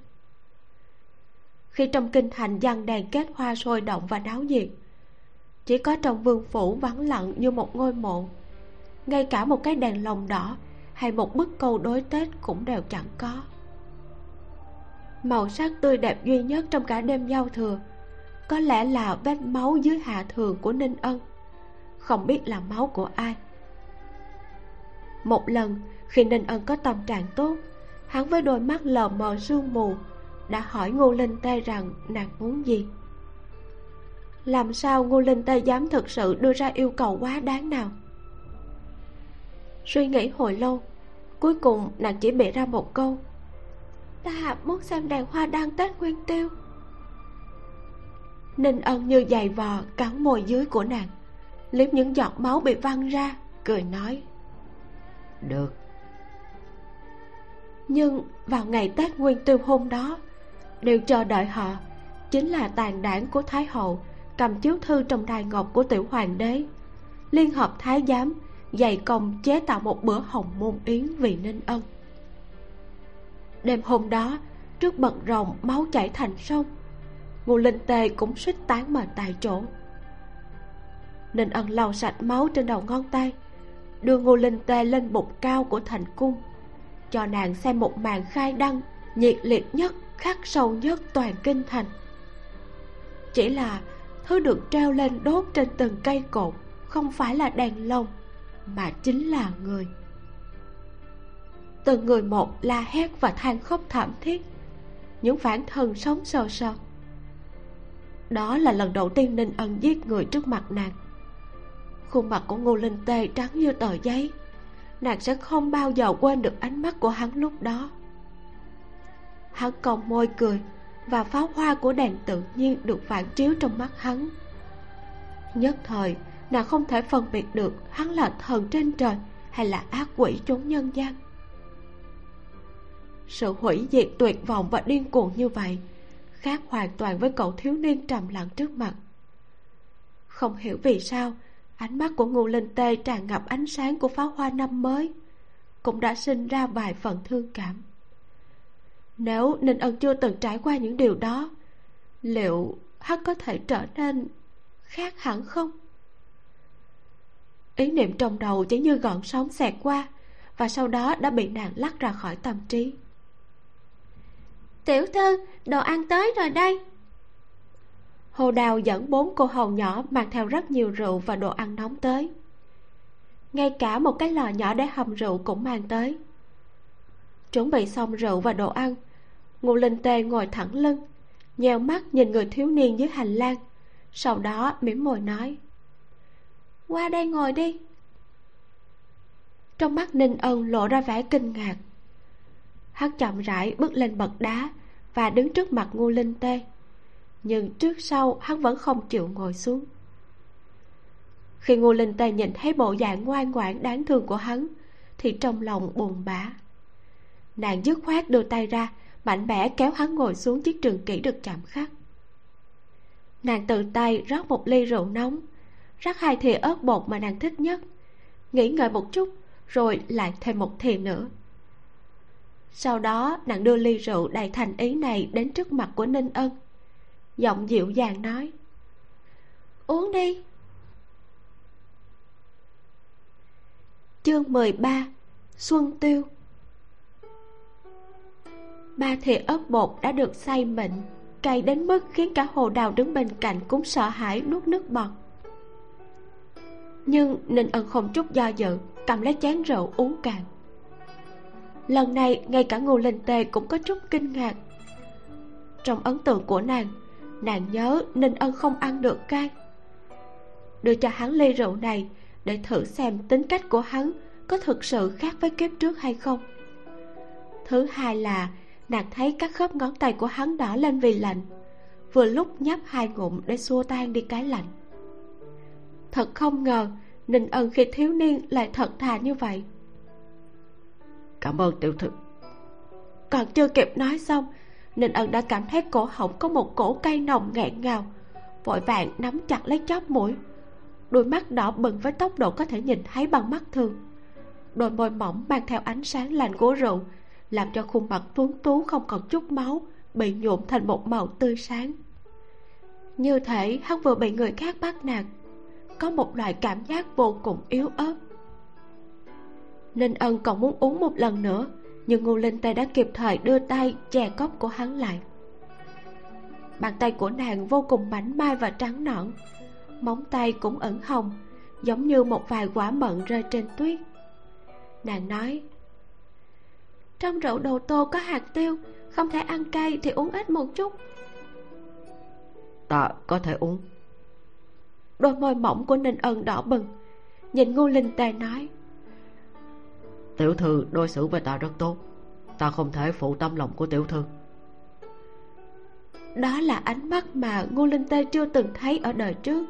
Khi trong kinh thành giăng đèn kết hoa sôi động và náo nhiệt, chỉ có trong vương phủ vắng lặng như một ngôi mộ. Ngay cả một cái đèn lồng đỏ hay một bức câu đối tết cũng đều chẳng có. Màu sắc tươi đẹp duy nhất trong cả đêm giao thừa có lẽ là vết máu dưới hạ thường của ninh ân. Không biết là máu của ai một lần, khi ninh ân có tâm trạng tốt, hắn với đôi mắt lờ mờ sương mù đã hỏi ngô linh tê rằng nàng muốn gì. Làm sao ngô linh tê dám thực sự đưa ra yêu cầu quá đáng nào? Suy nghĩ hồi lâu, cuối cùng nàng chỉ bịa ra một câu. Ta muốn xem đèn hoa đăng tết nguyên tiêu. Ninh ân như giày vò cắn môi dưới của nàng, liếm những giọt máu bị văng ra, cười nói được. Nhưng vào ngày tết nguyên tiêu hôm đó điều chờ đợi họ. Chính là tàn đảng của thái hậu cầm chiếu thư trong đài ngọc của tiểu hoàng đế. Liên hợp thái giám dày công chế tạo một bữa hồng môn yến vì ninh ân. Đêm hôm đó, trước bận rồng máu chảy thành sông, ngô linh tê cũng suýt tán mệt tại chỗ. Ninh ân lau sạch máu trên đầu ngón tay đưa ngô linh tê lên bục cao của thành cung. Cho nàng xem một màn khai đăng nhiệt liệt nhất, khắc sâu nhất toàn kinh thành. Chỉ là thứ được treo lên đốt trên từng cây cột, không phải là đèn lồng, mà chính là người. Từng người một la hét và than khóc thảm thiết. Những phản thần sống sờ sờ. Đó là lần đầu tiên ninh ân giết người trước mặt nàng khuôn mặt của ngô linh tê trắng như tờ giấy. Nàng sẽ không bao giờ quên được ánh mắt của hắn lúc đó. Hắn còn môi cười và pháo hoa của đèn tự nhiên được phản chiếu trong mắt hắn. Nhất thời, nàng không thể phân biệt được hắn là thần trên trời hay là ác quỷ chốn nhân gian. Sự hủy diệt tuyệt vọng và điên cuồng như vậy khác hoàn toàn với cậu thiếu niên trầm lặng trước mặt. Không hiểu vì sao ánh mắt của ngô linh tê tràn ngập ánh sáng của pháo hoa năm mới, cũng đã sinh ra vài phần thương cảm. Nếu ninh ân chưa từng trải qua những điều đó, liệu hắn có thể trở nên khác hẳn không? Ý niệm trong đầu chỉ như gọn sóng xẹt qua và sau đó đã bị nàng lắc ra khỏi tâm trí. Tiểu thư, đồ ăn tới rồi đây hồ đào dẫn bốn cô hầu nhỏ mang theo rất nhiều rượu và đồ ăn nóng tới. Ngay cả một cái lò nhỏ để hầm rượu cũng mang tới. Chuẩn bị xong rượu và đồ ăn, ngô linh tê ngồi thẳng lưng, nheo mắt nhìn người thiếu niên dưới hành lang, sau đó mỉm môi nói, qua đây ngồi đi. Trong mắt ninh ân lộ ra vẻ kinh ngạc. Hắn chậm rãi bước lên bậc đá và đứng trước mặt ngô linh tê nhưng trước sau hắn vẫn không chịu ngồi xuống. Khi ngô linh tê nhìn thấy bộ dạng ngoan ngoãn đáng thương của hắn, thì trong lòng buồn bã. Nàng dứt khoát đưa tay ra, mạnh mẽ kéo hắn ngồi xuống chiếc trường kỷ được chạm khắc. Nàng tự tay rót một ly rượu nóng, rắc hai thìa ớt bột mà nàng thích nhất nghĩ ngợi một chút, rồi lại thêm một thìa nữa. Sau đó, nàng đưa ly rượu đầy thành ý này đến trước mặt của ninh ân giọng dịu dàng nói. Uống đi. Chương 13 xuân tiêu. Ba thìa ớt bột đã được xay mịn, cay đến mức khiến cả hồ đào đứng bên cạnh cũng sợ hãi nuốt nước bọt. Nhưng ninh ân không chút do dự, cầm lấy chén rượu uống cạn. Lần này, ngay cả ngô linh tê cũng có chút kinh ngạc. Trong ấn tượng của nàng nàng nhớ ninh ân không ăn được cay. Đưa cho hắn ly rượu này để thử xem tính cách của hắn có thực sự khác với kiếp trước hay không. Thứ hai là nàng thấy các khớp ngón tay của hắn đỏ lên vì lạnh vừa lúc nhấp hai ngụm để xua tan đi cái lạnh. Thật không ngờ ninh ân khi thiếu niên lại thật thà như vậy. Cảm ơn tiểu thư. Còn chưa kịp nói xong ninh ân đã cảm thấy cổ họng có một cổ cay nồng nghẹn ngào. Vội vàng nắm chặt lấy chóp mũi. Đôi mắt đỏ bừng với tốc độ có thể nhìn thấy bằng mắt thường. Đôi môi mỏng mang theo ánh sáng lành của rượu, làm cho khuôn mặt tuấn tú không còn chút máu, bị nhuộm thành một màu tươi sáng. Như thể hắn vừa bị người khác bắt nạt, có một loại cảm giác vô cùng yếu ớt. Ninh ân còn muốn uống một lần nữa nhưng ngô linh tây đã kịp thời đưa tay chè cốc của hắn lại. Bàn tay của nàng vô cùng mảnh mai và trắng nõn móng tay cũng ẩn hồng giống như một vài quả mận rơi trên tuyết. Nàng nói trong rượu đồ tô có hạt tiêu không thể ăn cay thì uống ít một chút. Ta có thể uống. Đôi môi mỏng của ninh ân đỏ bừng nhìn ngô linh tề nói tiểu thư đối xử với ta rất tốt. Ta không thể phụ tâm lòng của tiểu thư. Đó là ánh mắt mà ngô linh tê chưa từng thấy ở đời trước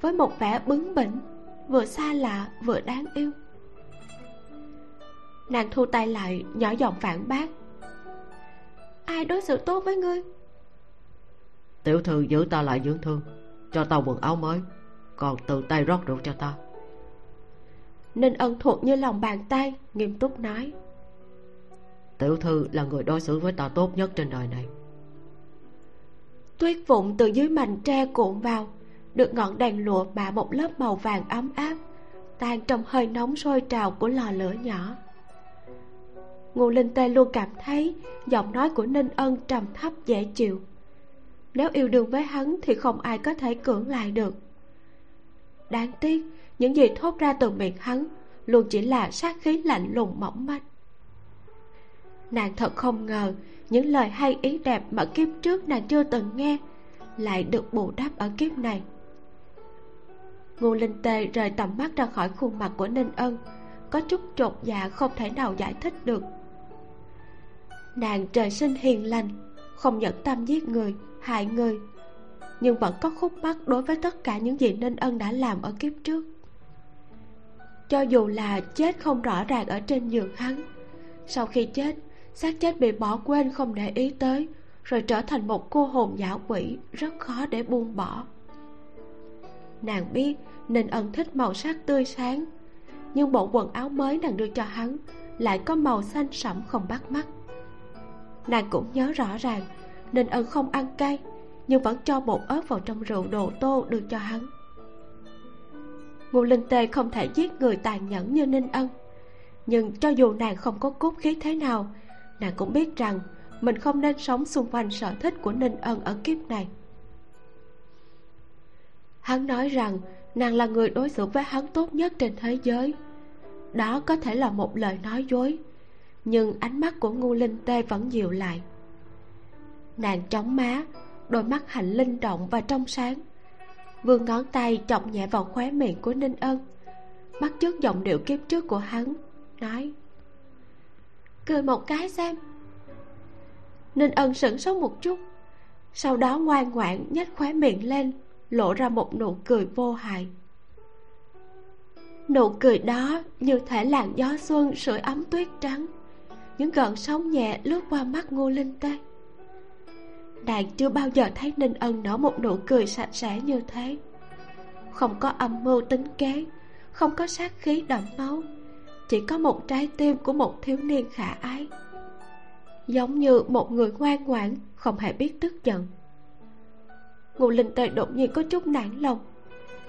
với một vẻ bướng bỉnh vừa xa lạ vừa đáng yêu. Nàng thu tay lại nhỏ giọng phản bác. Ai đối xử tốt với ngươi? Tiểu thư giữ ta lại dưỡng thương cho ta quần áo mới còn tự tay rót rượu cho ta ninh ân thuộc như lòng bàn tay nghiêm túc nói. Tiểu thư là người đối xử với ta tốt nhất trên đời này. Tuyết vụn từ dưới mành tre cuộn vào được ngọn đèn lụa bạ một lớp màu vàng ấm áp tan trong hơi nóng sôi trào của lò lửa nhỏ. Ngô linh tê luôn cảm thấy giọng nói của ninh ân trầm thấp dễ chịu. Nếu yêu đương với hắn thì không ai có thể cưỡng lại được. Đáng tiếc những gì thốt ra từ miệng hắn luôn chỉ là sát khí lạnh lùng mỏng manh. Nàng thật không ngờ những lời hay ý đẹp mà kiếp trước nàng chưa từng nghe lại được bù đắp ở kiếp này. Ngô linh tê rời tầm mắt ra khỏi khuôn mặt của ninh ân, có chút chột dạ không thể nào giải thích được. Nàng trời sinh hiền lành, không nhẫn tâm giết người, hại người, nhưng vẫn có khúc mắc đối với tất cả những gì ninh ân đã làm ở kiếp trước cho dù là chết không rõ ràng ở trên giường hắn. Sau khi chết, xác chết bị bỏ quên không để ý tới, rồi trở thành một cô hồn dã quỷ rất khó để buông bỏ. Nàng biết nên ân thích màu sắc tươi sáng, nhưng bộ quần áo mới nàng đưa cho hắn lại có màu xanh sẫm không bắt mắt. Nàng cũng nhớ rõ ràng nên ân không ăn cay, nhưng vẫn cho bột ớt vào trong rượu đồ tô đưa cho hắn ngô linh tê không thể giết người tàn nhẫn như ninh ân. Nhưng cho dù nàng không có cốt khí thế nào, nàng cũng biết rằng mình không nên sống xung quanh sở thích của ninh ân ở kiếp này. Hắn nói rằng nàng là người đối xử với hắn tốt nhất trên thế giới. Đó có thể là một lời nói dối, nhưng ánh mắt của ngu linh tê vẫn dịu lại. Nàng chóng má, đôi mắt hạnh linh động và trong sáng vươn ngón tay chọc nhẹ vào khóe miệng của ninh ân. Bắt chước giọng điệu kiếp trước của hắn, nói, cười một cái xem. Ninh ân sửng sốt một chút, sau đó ngoan ngoãn nhếch khóe miệng lên, lộ ra một nụ cười vô hại. Nụ cười đó như thể làn gió xuân sưởi ấm tuyết trắng, những gợn sóng nhẹ lướt qua mắt ngô linh tê nàng chưa bao giờ thấy ninh ân nở một nụ cười sạch sẽ như thế. Không có âm mưu tính kế, không có sát khí đậm máu, chỉ có một trái tim của một thiếu niên khả ái. Giống như một người ngoan ngoãn, không hề biết tức giận. Ngô linh tê đột nhiên có chút nản lòng.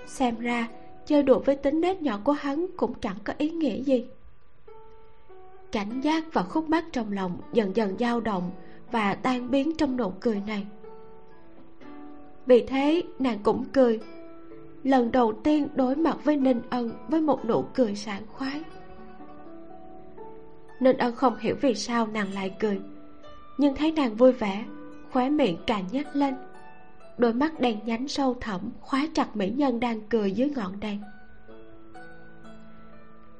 Xem ra, chơi đùa với tính nết nhỏ của hắn cũng chẳng có ý nghĩa gì. Cảnh giác và khúc mắc trong lòng dần dần dao động và tan biến trong nụ cười này. Vì thế, nàng cũng cười. Lần đầu tiên đối mặt với ninh ân với một nụ cười sảng khoái. Ninh ân không hiểu vì sao nàng lại cười, nhưng thấy nàng vui vẻ, khóe miệng càng nhếch lên. Đôi mắt đen nhánh sâu thẳm khóa chặt mỹ nhân đang cười dưới ngọn đèn.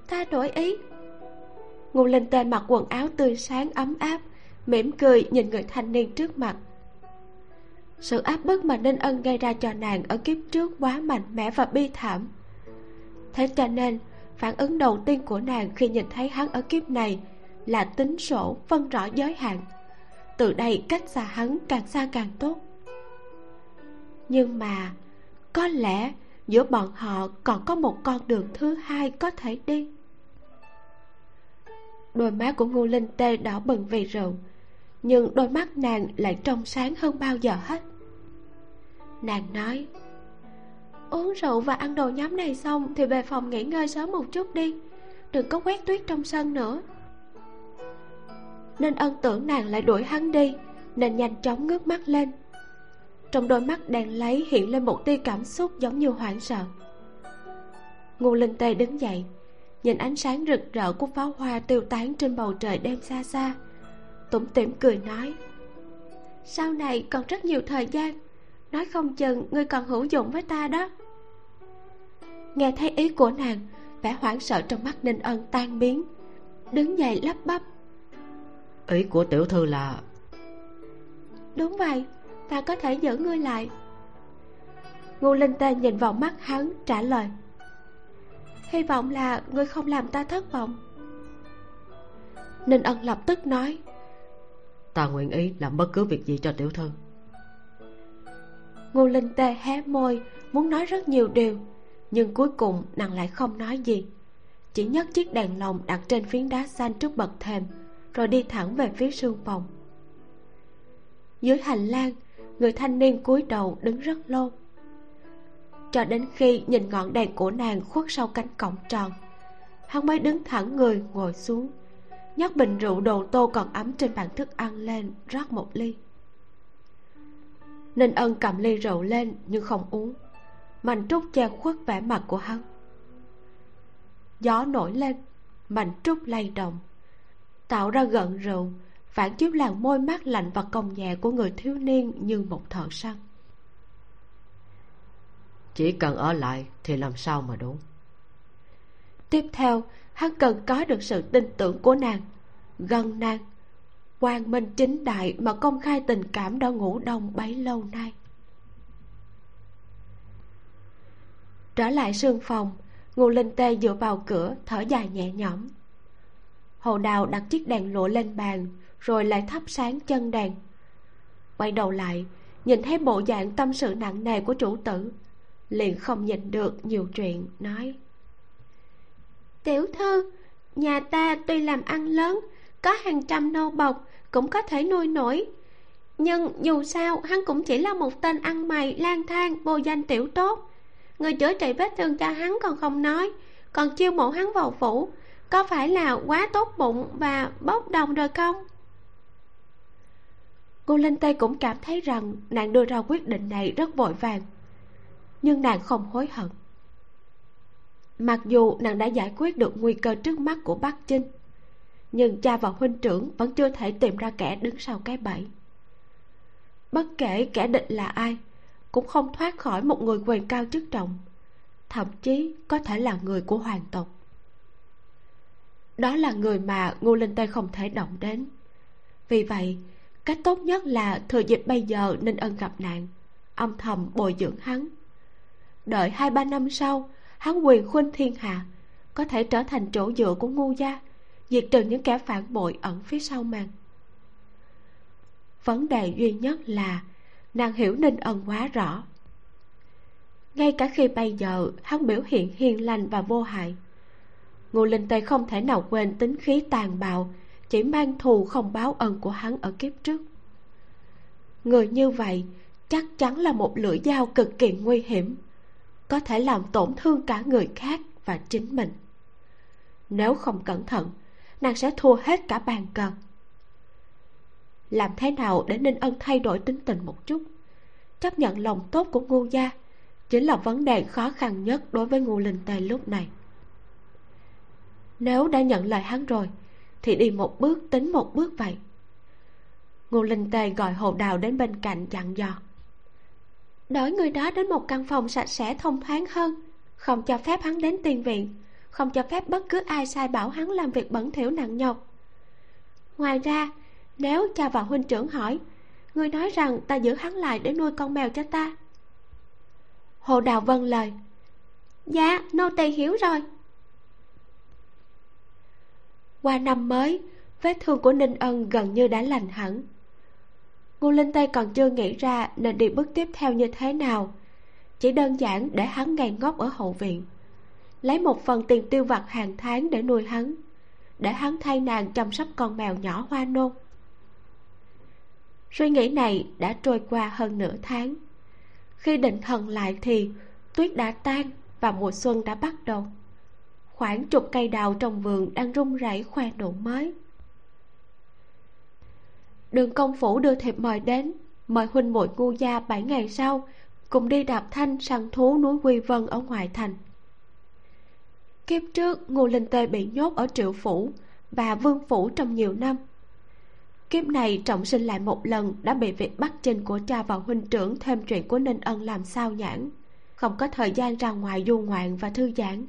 Ta đổi ý. Ngô linh tê mặc quần áo tươi sáng ấm áp mỉm cười nhìn người thanh niên trước mặt. Sự áp bức mà ninh ân gây ra cho nàng ở kiếp trước quá mạnh mẽ và bi thảm. Thế cho nên, phản ứng đầu tiên của nàng khi nhìn thấy hắn ở kiếp này là tính sổ phân rõ giới hạn. Từ đây cách xa hắn càng xa càng tốt. Nhưng mà, có lẽ giữa bọn họ còn có một con đường thứ hai có thể đi. Đôi má của ngô linh tê đỏ bừng vì rượu nhưng đôi mắt nàng lại trong sáng hơn bao giờ hết. Nàng nói, uống rượu và ăn đồ nhóm này xong thì về phòng nghỉ ngơi sớm một chút đi, đừng có quét tuyết trong sân nữa. Nên ân tưởng nàng lại đuổi hắn đi, nên nhanh chóng ngước mắt lên. Trong đôi mắt đèn lấy hiện lên một tia cảm xúc giống như hoảng sợ. Ngô linh tê đứng dậy, nhìn ánh sáng rực rỡ của pháo hoa tiêu tán trên bầu trời đêm xa xa tủm tỉm cười nói sau này còn rất nhiều thời gian nói không chừng ngươi còn hữu dụng với ta đó. Nghe thấy ý của nàng vẻ hoảng sợ trong mắt ninh ân tan biến đứng dậy lắp bắp. Ý của tiểu thư là đúng vậy ta có thể giữ ngươi lại. Ngô linh tê nhìn vào mắt hắn trả lời hy vọng là ngươi không làm ta thất vọng. Ninh ân lập tức nói ta nguyện ý làm bất cứ việc gì cho tiểu thư. Ngô linh tê hé môi, muốn nói rất nhiều điều, nhưng cuối cùng nàng lại không nói gì. Chỉ nhấc chiếc đèn lồng đặt trên phiến đá xanh trước bậc thềm, rồi đi thẳng về phía sương phòng. Dưới hành lang, người thanh niên cúi đầu đứng rất lâu cho đến khi nhìn ngọn đèn của nàng khuất sau cánh cổng tròn, hắn mới đứng thẳng người ngồi xuống nhấc bình rượu đồ tô còn ấm trên bàn thức ăn lên rót một ly. Ninh ân cầm ly rượu lên nhưng không uống. Mạnh trúc che khuất vẻ mặt của hắn. Gió nổi lên mạnh trúc lay động tạo ra gợn rượu phản chiếu làn môi mát lạnh và cong nhẹ của người thiếu niên như một thợ săn. Chỉ cần ở lại thì làm sao mà đúng tiếp theo hắn cần có được sự tin tưởng của nàng. Gần nàng quang minh chính đại mà công khai tình cảm đã ngủ đông bấy lâu nay. Trở lại sương phòng, ngô linh tê dựa vào cửa, thở dài nhẹ nhõm. Hồ đào đặt chiếc đèn lụa lên bàn, rồi lại thắp sáng chân đèn. Quay đầu lại, nhìn thấy bộ dạng tâm sự nặng nề của chủ tử, liền không nhịn được nhiều chuyện, nói tiểu thư, nhà ta tuy làm ăn lớn, có hàng trăm nô bộc, cũng có thể nuôi nổi. Nhưng dù sao, hắn cũng chỉ là một tên ăn mày, lang thang, vô danh tiểu tốt. Người chữa trị vết thương cho hắn còn không nói, còn chiêu mộ hắn vào phủ, có phải là quá tốt bụng và bốc đồng rồi không? Cô linh tây cũng cảm thấy rằng nàng đưa ra quyết định này rất vội vàng, nhưng nàng không hối hận mặc dù nàng đã giải quyết được nguy cơ trước mắt của bắc chinh, nhưng cha và huynh trưởng vẫn chưa thể tìm ra kẻ đứng sau cái bẫy. Bất kể kẻ địch là ai, cũng không thoát khỏi một người quyền cao chức trọng, thậm chí có thể là người của hoàng tộc. Đó là người mà ngô linh tây không thể động đến. Vì vậy, cách tốt nhất là thừa dịp bây giờ nên ân gặp nạn, âm thầm bồi dưỡng hắn. Đợi hai ba năm sau hắn quyền khuynh thiên hạ, có thể trở thành chỗ dựa của ngu gia, diệt trừ những kẻ phản bội ẩn phía sau màn. Vấn đề duy nhất là, nàng hiểu ninh ân quá rõ. Ngay cả khi bây giờ, hắn biểu hiện hiền lành và vô hại, ngô linh tây không thể nào quên tính khí tàn bạo, chỉ mang thù không báo ân của hắn ở kiếp trước. Người như vậy chắc chắn là một lưỡi dao cực kỳ nguy hiểm có thể làm tổn thương cả người khác và chính mình. Nếu không cẩn thận, nàng sẽ thua hết cả bàn cờ. Làm thế nào để ninh ân thay đổi tính tình một chút? Chấp nhận lòng tốt của ngô gia chính là vấn đề khó khăn nhất đối với ngô linh tề lúc này. Nếu đã nhận lời hắn rồi, thì đi một bước, tính một bước vậy. Ngô linh tề gọi hồ đào đến bên cạnh dặn dò đổi người đó đến một căn phòng sạch sẽ thông thoáng hơn. Không cho phép hắn đến tiền viện. Không cho phép bất cứ ai sai bảo hắn làm việc bẩn thỉu nặng nhọc. Ngoài ra, nếu cha và huynh trưởng hỏi người nói rằng ta giữ hắn lại để nuôi con mèo cho ta? Hồ đào vâng lời dạ nô tỳ hiểu rồi. Qua năm mới, vết thương của ninh ân gần như đã lành hẳn ngô linh tây còn chưa nghĩ ra nên đi bước tiếp theo như thế nào. Chỉ đơn giản để hắn ngày ngốc ở hậu viện. Lấy một phần tiền tiêu vặt hàng tháng để nuôi hắn. Để hắn thay nàng chăm sóc con mèo nhỏ hoa nôn. Suy nghĩ này đã trôi qua hơn nửa tháng. Khi định thần lại thì tuyết đã tan và mùa xuân đã bắt đầu. Khoảng chục cây đào trong vườn đang rung rẩy khoe nụ mới đường công phủ đưa thiệp mời đến, mời huynh muội ngu gia bảy ngày sau, cùng đi đạp thanh săn thú núi quy vân ở ngoại thành. Kiếp trước, ngô linh tê bị nhốt ở triệu phủ và vương phủ trong nhiều năm. Kiếp này, trọng sinh lại một lần đã bị việc bắt trên của cha và huynh trưởng thêm chuyện của ninh ân làm sao nhãn, không có thời gian ra ngoài du ngoạn và thư giãn.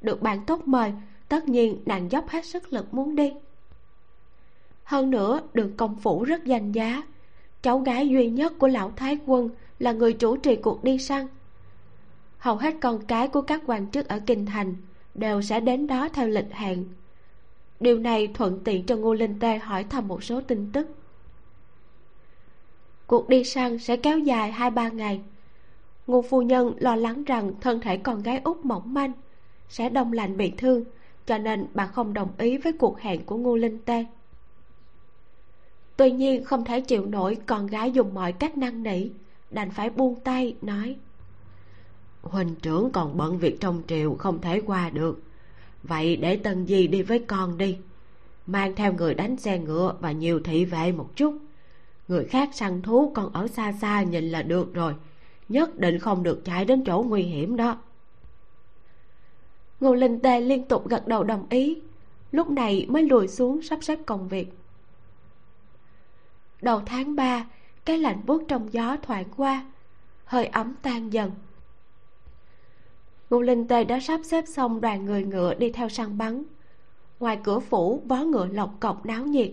Được bạn tốt mời, tất nhiên nàng dốc hết sức lực muốn đi hơn nữa đường công phủ rất danh giá. Cháu gái duy nhất của lão thái quân là người chủ trì cuộc đi săn. Hầu hết con cái của các quan chức ở kinh thành đều sẽ đến đó theo lịch hẹn. Điều này thuận tiện cho ngô linh tê hỏi thăm một số tin tức. Cuộc đi săn sẽ kéo dài hai ba ngày. Ngô phu nhân lo lắng rằng thân thể con gái út mỏng manh sẽ đông lạnh bị thương, cho nên bà không đồng ý với cuộc hẹn của ngô linh tê tuy nhiên không thể chịu nổi con gái dùng mọi cách năn nỉ, đành phải buông tay, nói. Huynh trưởng còn bận việc trong triều không thể qua được. Vậy để tân di đi với con đi. Mang theo người đánh xe ngựa và nhiều thị vệ một chút. Người khác săn thú còn ở xa xa nhìn là được rồi. Nhất định không được chạy đến chỗ nguy hiểm đó. Ngô linh tê liên tục gật đầu đồng ý. Lúc này mới lùi xuống sắp xếp công việc đầu tháng ba, cái lạnh buốt trong gió thoảng qua, hơi ấm tan dần. Ngô linh tê đã sắp xếp xong đoàn người ngựa đi theo săn bắn. Ngoài cửa phủ vó ngựa lộc cọc náo nhiệt.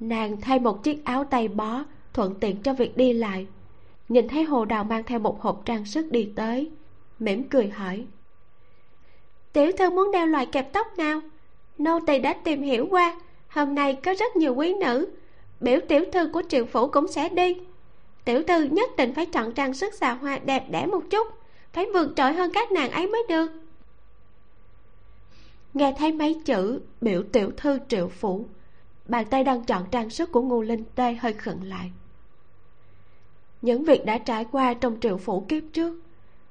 Nàng thay một chiếc áo tay bó, thuận tiện cho việc đi lại. Nhìn thấy hồ đào mang theo một hộp trang sức đi tới, mỉm cười hỏi. Tiểu thư muốn đeo loại kẹp tóc nào? Nô tỳ đã tìm hiểu qua, hôm nay có rất nhiều quý nữ biểu tiểu thư của triệu phủ cũng sẽ đi. Tiểu thư nhất định phải chọn trang sức xà hoa đẹp đẽ một chút, phải vượt trội hơn các nàng ấy mới được. Nghe thấy mấy chữ biểu tiểu thư triệu phủ, bàn tay đang chọn trang sức của ngô linh tê hơi khựng lại. Những việc đã trải qua trong triệu phủ kiếp trước,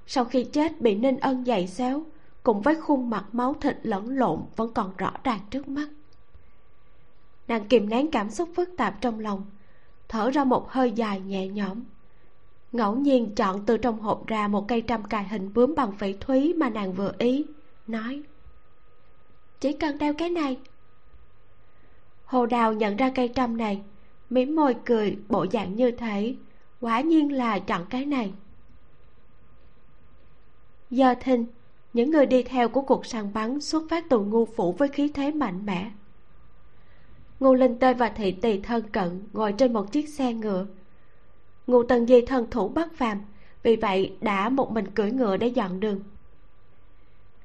sau khi chết bị ninh ân dày xéo, cùng với khuôn mặt máu thịt lẫn lộn vẫn còn rõ ràng trước mắt nàng kìm nén cảm xúc phức tạp trong lòng, thở ra một hơi dài nhẹ nhõm. Ngẫu nhiên chọn từ trong hộp ra một cây trăm cài hình bướm bằng phỉ thúy mà nàng vừa ý, nói, chỉ cần đeo cái này. Hồ đào nhận ra cây trăm này mỉm môi cười bộ dạng như thế, quả nhiên là chọn cái này. Giờ thìn, những người đi theo của cuộc săn bắn xuất phát từ ngu phủ với khí thế mạnh mẽ ngô linh tê và thị tỳ thân cận ngồi trên một chiếc xe ngựa. Ngô tần di thân thủ bất phàm vì vậy đã một mình cưỡi ngựa để dọn đường.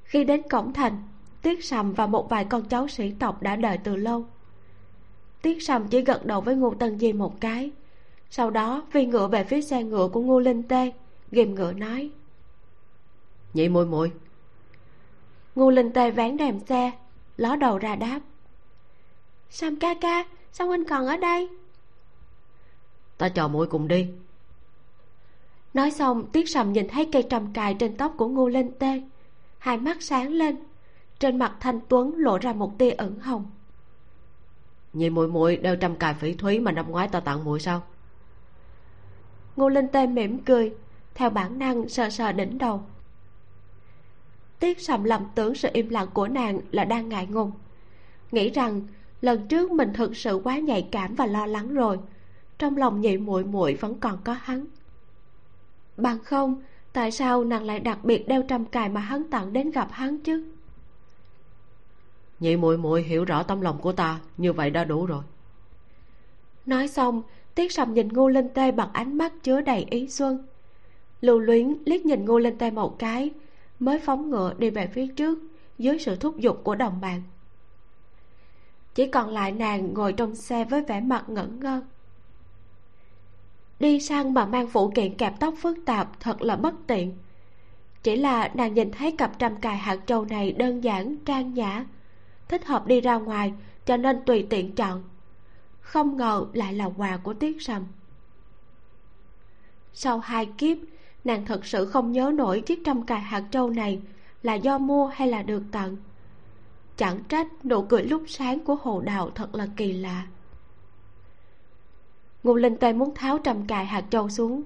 Khi đến cổng thành tiết sầm và một vài con cháu sĩ tộc đã đợi từ lâu. Tiết sầm chỉ gật đầu với ngô tân di một cái. Sau đó phi ngựa về phía xe ngựa của ngô linh tê ghìm ngựa nói nhị muội muội. Ngô linh tê vén rèm xe ló đầu ra đáp sam ca ca? Sao huynh còn ở đây? Ta chờ muội cùng đi. Nói xong tiết sầm nhìn thấy cây trầm cài trên tóc của ngô linh tê. Hai mắt sáng lên. Trên mặt thanh tuấn lộ ra một tia ửng hồng. Nhị muội muội đeo trăm cài phỉ thúy mà năm ngoái ta tặng muội sao? Ngô linh tê mỉm cười theo bản năng sờ sờ đỉnh đầu. Tiết sầm lầm tưởng sự im lặng của nàng là đang ngại ngùng. Nghĩ rằng lần trước mình thực sự quá nhạy cảm và lo lắng rồi. Trong lòng nhị muội muội vẫn còn có hắn. Bằng không tại sao nàng lại đặc biệt đeo trăm cài mà hắn tặng đến gặp hắn chứ? Nhị muội muội hiểu rõ tâm lòng của ta như vậy đã đủ rồi. Nói xong tiết sầm nhìn ngô linh tê bằng ánh mắt chứa đầy ý xuân. Lưu luyến liếc nhìn ngô linh tê một cái mới phóng ngựa đi về phía trước dưới sự thúc giục của đồng bạn chỉ còn lại nàng ngồi trong xe với vẻ mặt ngẩn ngơ. Đi sang mà mang phụ kiện kẹp tóc phức tạp, thật là bất tiện. Chỉ là nàng nhìn thấy cặp trăm cài hạt trâu này đơn giản, trang nhã, thích hợp đi ra ngoài, cho nên tùy tiện chọn. Không ngờ lại là quà của tiết sầm. Sau hai kiếp, nàng thật sự không nhớ nổi chiếc trăm cài hạt trâu này là do mua hay là được tặng chẳng trách nụ cười lúc sáng của hồ đào thật là kỳ lạ. Ngô linh tê muốn tháo trầm cài hạt châu xuống,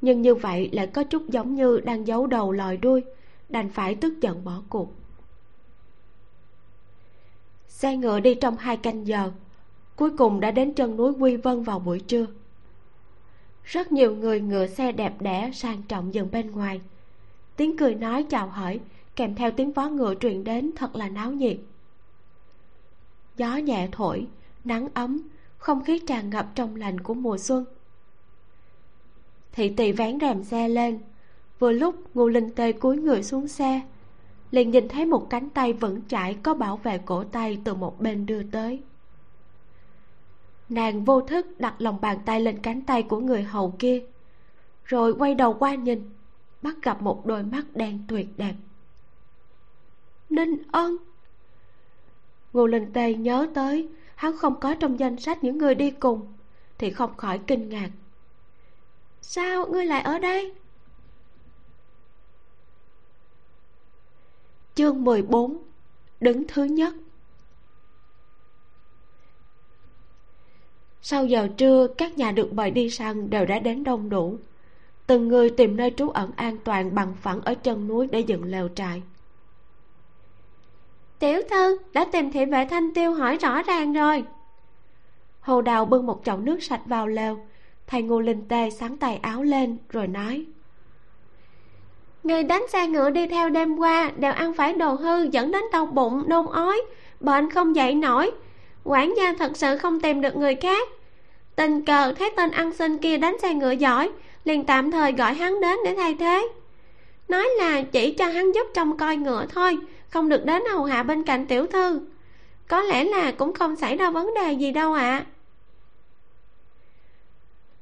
nhưng như vậy lại có chút giống như đang giấu đầu lòi đuôi, đành phải tức giận bỏ cuộc. Xe ngựa đi trong hai canh giờ, cuối cùng đã đến chân núi quy vân vào buổi trưa. Rất nhiều người ngựa xe đẹp đẽ sang trọng dừng bên ngoài. Tiếng cười nói chào hỏi kèm theo tiếng vó ngựa truyền đến thật là náo nhiệt. Gió nhẹ thổi, nắng ấm, không khí tràn ngập trong lành của mùa xuân. Thị tỳ vén rèm xe lên, vừa lúc ngô linh tê cúi người xuống xe, liền nhìn thấy một cánh tay vững chãi có bảo vệ cổ tay từ một bên đưa tới. Nàng vô thức đặt lòng bàn tay lên cánh tay của người hầu kia, rồi quay đầu qua nhìn, bắt gặp một đôi mắt đen tuyệt đẹp ninh ân ngô linh tê nhớ tới, hắn không có trong danh sách những người đi cùng, thì không khỏi kinh ngạc. Sao ngươi lại ở đây? Chương 14 đứng thứ nhất. Sau giờ trưa, các nhà được mời đi săn đều đã đến đông đủ. Từng người tìm nơi trú ẩn an toàn bằng phẳng ở chân núi để dựng lều trại tiểu thư đã tìm thị vệ thanh tiêu hỏi rõ ràng rồi. Hồ đào bưng một chậu nước sạch vào lều, thầy ngô linh tê sáng tay áo lên rồi nói. Người đánh xe ngựa đi theo đêm qua đều ăn phải đồ hư dẫn đến đau bụng, nôn ói, bệnh không dậy nổi. Quản gia thật sự không tìm được người khác. Tình cờ thấy tên ăn xin kia đánh xe ngựa giỏi, liền tạm thời gọi hắn đến để thay thế. Nói là chỉ cho hắn giúp trông coi ngựa thôi không được đến hầu hạ bên cạnh tiểu thư. Có lẽ là cũng không xảy ra vấn đề gì đâu ạ. À.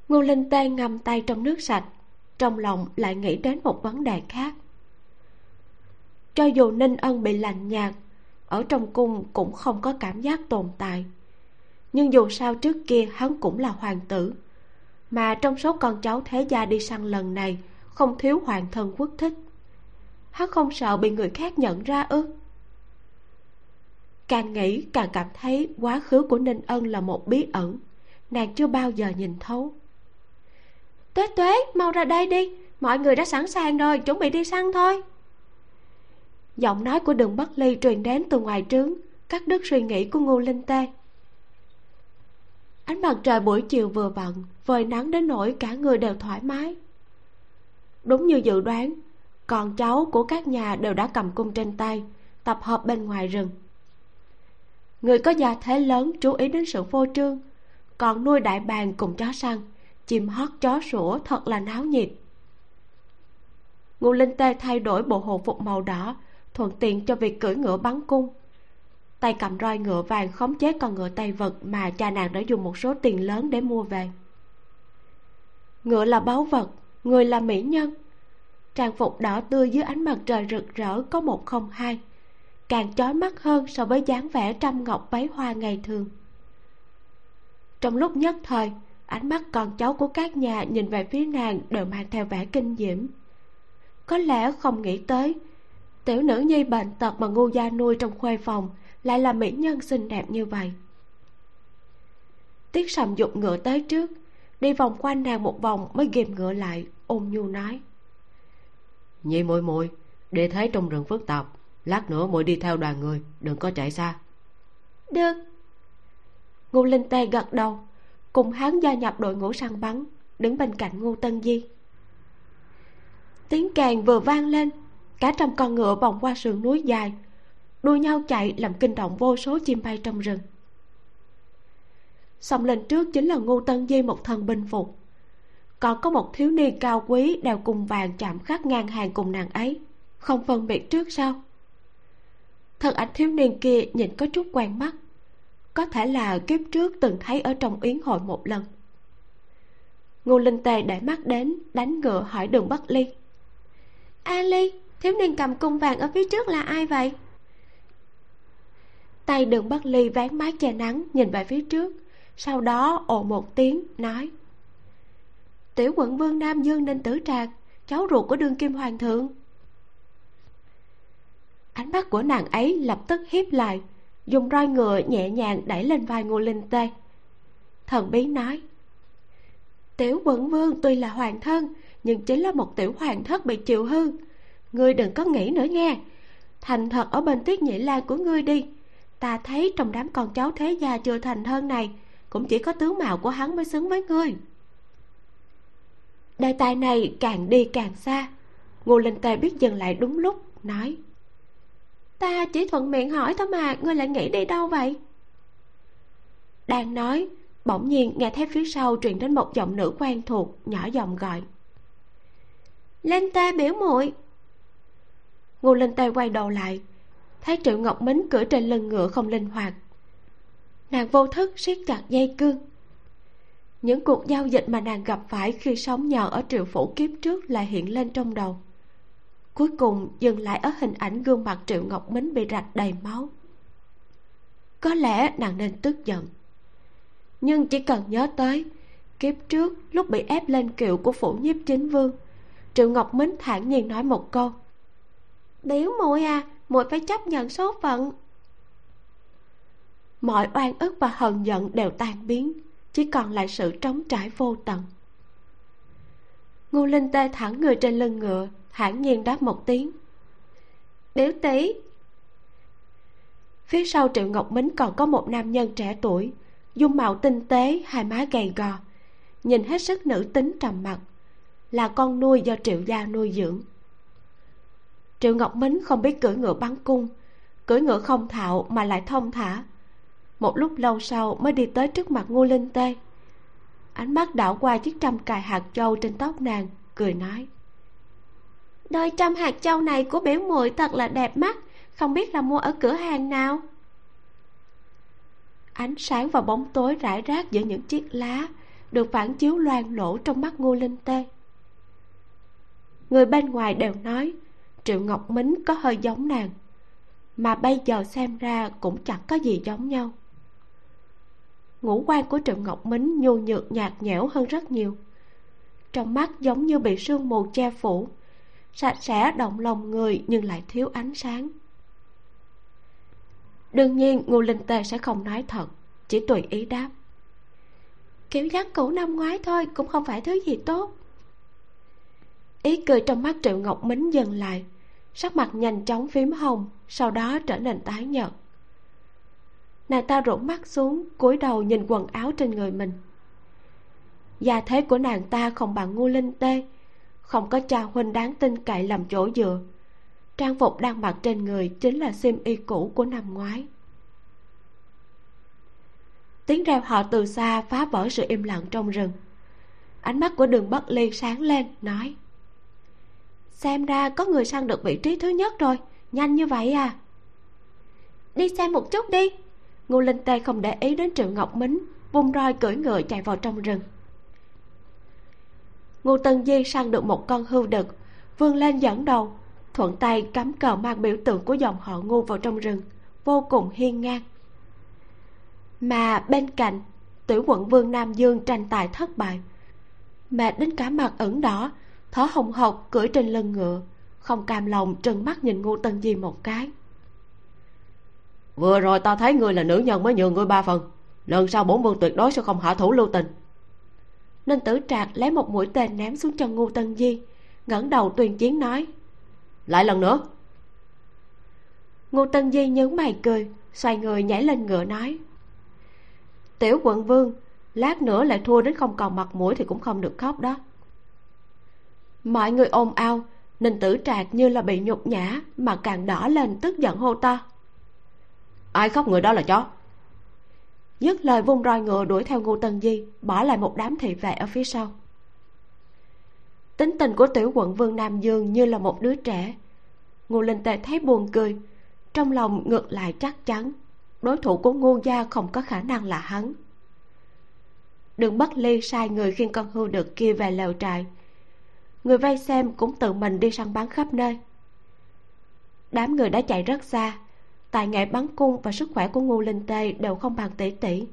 ngô linh tê ngâm tay trong nước sạch, trong lòng lại nghĩ đến một vấn đề khác. Cho dù ninh ân bị lạnh nhạt, ở trong cung cũng không có cảm giác tồn tại. Nhưng dù sao trước kia hắn cũng là hoàng tử, mà trong số con cháu thế gia đi săn lần này không thiếu hoàng thân quốc thích hắn không sợ bị người khác nhận ra ư? Càng nghĩ càng cảm thấy quá khứ của ninh ân là một bí ẩn. Nàng chưa bao giờ nhìn thấu. Tuế tuế, mau ra đây đi. Mọi người đã sẵn sàng rồi, chuẩn bị đi săn thôi. Giọng nói của đường bất ly truyền đến từ ngoài trướng, cắt đứt suy nghĩ của ngô linh tê. Ánh mặt trời buổi chiều vừa vặn, vời nắng đến nỗi cả người đều thoải mái. Đúng như dự đoán con cháu của các nhà đều đã cầm cung trên tay, tập hợp bên ngoài rừng. Người có gia thế lớn chú ý đến sự phô trương, còn nuôi đại bàng cùng chó săn, chim hót, chó sủa thật là náo nhiệt. Ngô linh tê thay đổi bộ hồ phục màu đỏ, thuận tiện cho việc cưỡi ngựa bắn cung. Tay cầm roi ngựa vàng khống chế con ngựa tay vật mà cha nàng đã dùng một số tiền lớn để mua về. Ngựa là báu vật, người là mỹ nhân trang phục đỏ tươi dưới ánh mặt trời rực rỡ có một không hai, càng chói mắt hơn so với dáng vẻ trăm ngọc váy hoa ngày thường. Trong lúc nhất thời, ánh mắt con cháu của các nhà nhìn về phía nàng đều mang theo vẻ kinh diễm. Có lẽ không nghĩ tới, tiểu nữ nhi bệnh tật mà ngu gia nuôi trong khuê phòng lại là mỹ nhân xinh đẹp như vậy. Tiết sầm dục ngựa tới trước, đi vòng quanh nàng một vòng mới ghìm ngựa lại, ôn nhu nói nhị muội muội, để thấy trong rừng phức tạp, lát nữa muội đi theo đoàn người, đừng có chạy xa. Được. Ngô linh tê gật đầu, cùng hắn gia nhập đội ngũ săn bắn, đứng bên cạnh ngô tân di. Tiếng càng vừa vang lên, cả trăm con ngựa vòng qua sườn núi dài, đua nhau chạy làm kinh động vô số chim bay trong rừng. Xông lên trước chính là ngô tân di một thần binh phục còn có một thiếu niên cao quý đeo cung vàng chạm khắc ngang hàng cùng nàng ấy. Không phân biệt trước sau thân ảnh thiếu niên kia nhìn có chút quen mắt. Có thể là kiếp trước từng thấy ở trong yến hội một lần. Ngô linh tề để mắt đến, đánh ngựa hỏi đường bất ly. A ly, thiếu niên cầm cung vàng ở phía trước là ai vậy? Tay đường bất ly vén mái che nắng nhìn về phía trước, sau đó ồ một tiếng, nói tiểu quận vương nam dương ninh tử trạc cháu ruột của đương kim hoàng thượng. Ánh mắt của nàng ấy lập tức hiếp lại, dùng roi ngựa nhẹ nhàng đẩy lên vai ngô linh tê. Thần bí nói, tiểu quận vương tuy là hoàng thân, nhưng chính là một tiểu hoàng thất bị chịu hư. Ngươi đừng có nghĩ nữa nghe. Thành thật ở bên tuyết nhĩ lan của ngươi đi. Ta thấy trong đám con cháu thế gia chưa thành thân này, cũng chỉ có tướng mạo của hắn mới xứng với ngươi đề tài này càng đi càng xa. Ngô linh tề biết dừng lại đúng lúc, nói. Ta chỉ thuận miệng hỏi thôi mà, ngươi lại nghĩ đi đâu vậy? Đang nói, bỗng nhiên nghe thấy phía sau truyền đến một giọng nữ quen thuộc, nhỏ giọng gọi. Lên Tê biểu muội. Ngô linh tê quay đầu lại, thấy triệu ngọc mính cưỡi trên lưng ngựa không linh hoạt. Nàng vô thức siết chặt dây cương những cuộc giao dịch mà nàng gặp phải khi sống nhờ ở triệu phủ kiếp trước lại hiện lên trong đầu. Cuối cùng dừng lại ở hình ảnh gương mặt triệu ngọc mính bị rạch đầy máu. Có lẽ nàng nên tức giận. Nhưng chỉ cần nhớ tới, kiếp trước lúc bị ép lên kiệu của phủ nhiếp chính vương, triệu ngọc mính thản nhiên nói một câu biểu muội à muội phải chấp nhận số phận. Mọi oan ức và hờn giận đều tan biến chỉ còn lại sự trống trải vô tận. Ngô linh tê thẳng người trên lưng ngựa hãn nhiên đáp một tiếng. Điếu tí. Phía sau triệu ngọc mính còn có một nam nhân trẻ tuổi, dung mạo tinh tế, hai má gầy gò, nhìn hết sức nữ tính trầm mặc, là con nuôi do triệu gia nuôi dưỡng. Triệu ngọc mính không biết cưỡi ngựa bắn cung, cưỡi ngựa không thạo mà lại thông thả một lúc lâu sau mới đi tới trước mặt ngô linh tê. Ánh mắt đảo qua chiếc trăm cài hạt châu trên tóc nàng, cười nói. Đôi trăm hạt châu này của biểu muội thật là đẹp mắt, không biết là mua ở cửa hàng nào? Ánh sáng và bóng tối rải rác giữa những chiếc lá được phản chiếu loang lỗ trong mắt ngô linh tê. Người bên ngoài đều nói, triệu ngọc mính có hơi giống nàng, mà bây giờ xem ra cũng chẳng có gì giống nhau ngũ quan của triệu ngọc mính nhu nhược, nhạt nhẽo hơn rất nhiều. Trong mắt giống như bị sương mù che phủ, sạch sẽ động lòng người nhưng lại thiếu ánh sáng. Đương nhiên, ngô linh tê sẽ không nói thật, chỉ tùy ý đáp. Kiểu dáng cũ năm ngoái thôi, cũng không phải thứ gì tốt. Ý cười trong mắt triệu ngọc mính dần lại, sắc mặt nhanh chóng phím hồng, sau đó trở nên tái nhợt nàng ta rũ mắt xuống, cúi đầu nhìn quần áo trên người mình. Gia thế của nàng ta không bằng ngu linh tê, không có cha huynh đáng tin cậy làm chỗ dựa. Trang phục đang mặc trên người chính là xiêm y cũ của năm ngoái. Tiếng reo họ từ xa phá vỡ sự im lặng trong rừng. Ánh mắt của đường bất ly sáng lên, nói, xem ra có người săn được vị trí thứ nhất rồi, nhanh như vậy à. Đi xem một chút đi ngô linh tê không để ý đến triệu ngọc mính vung roi cưỡi ngựa chạy vào trong rừng. Ngô tân di săn được một con hưu đực, vươn lên dẫn đầu, thuận tay cắm cờ mang biểu tượng của dòng họ ngô vào trong rừng, vô cùng hiên ngang. Mà bên cạnh, tiểu quận vương nam dương tranh tài thất bại. Mệt đến cả mặt ửng đỏ thở hồng hộc cưỡi trên lưng ngựa, không cam lòng trừng mắt nhìn ngô tân di một cái vừa rồi ta thấy ngươi là nữ nhân mới nhường ngươi ba phần. Lần sau bổn vương tuyệt đối sẽ không hạ thủ lưu tình. Ninh tử trạc lấy một mũi tên ném xuống chân ngô tân di ngẩng đầu tuyên chiến nói. Lại lần nữa. Ngô tân di nhướng mày cười xoay người nhảy lên ngựa nói. Tiểu quận vương lát nữa lại thua đến không còn mặt mũi thì cũng không được khóc đó. Mọi người ồn ào ninh tử trạc như là bị nhục nhã mà càng đỏ lên tức giận hô to ai khóc người đó là chó. Dứt lời vung roi ngựa đuổi theo ngô tân di, bỏ lại một đám thị vệ ở phía sau. Tính tình của tiểu quận vương nam dương như là một đứa trẻ. Ngô linh tề thấy buồn cười, trong lòng ngược lại chắc chắn, đối thủ của ngô gia không có khả năng là hắn. Đừng bất ly sai người khiêng con hươu được kia về lều trại. Người vây xem cũng tự mình đi săn bắn khắp nơi. Đám người đã chạy rất xa tài nghệ bắn cung và sức khỏe của ngô linh tê đều không bằng tỷ tỷ.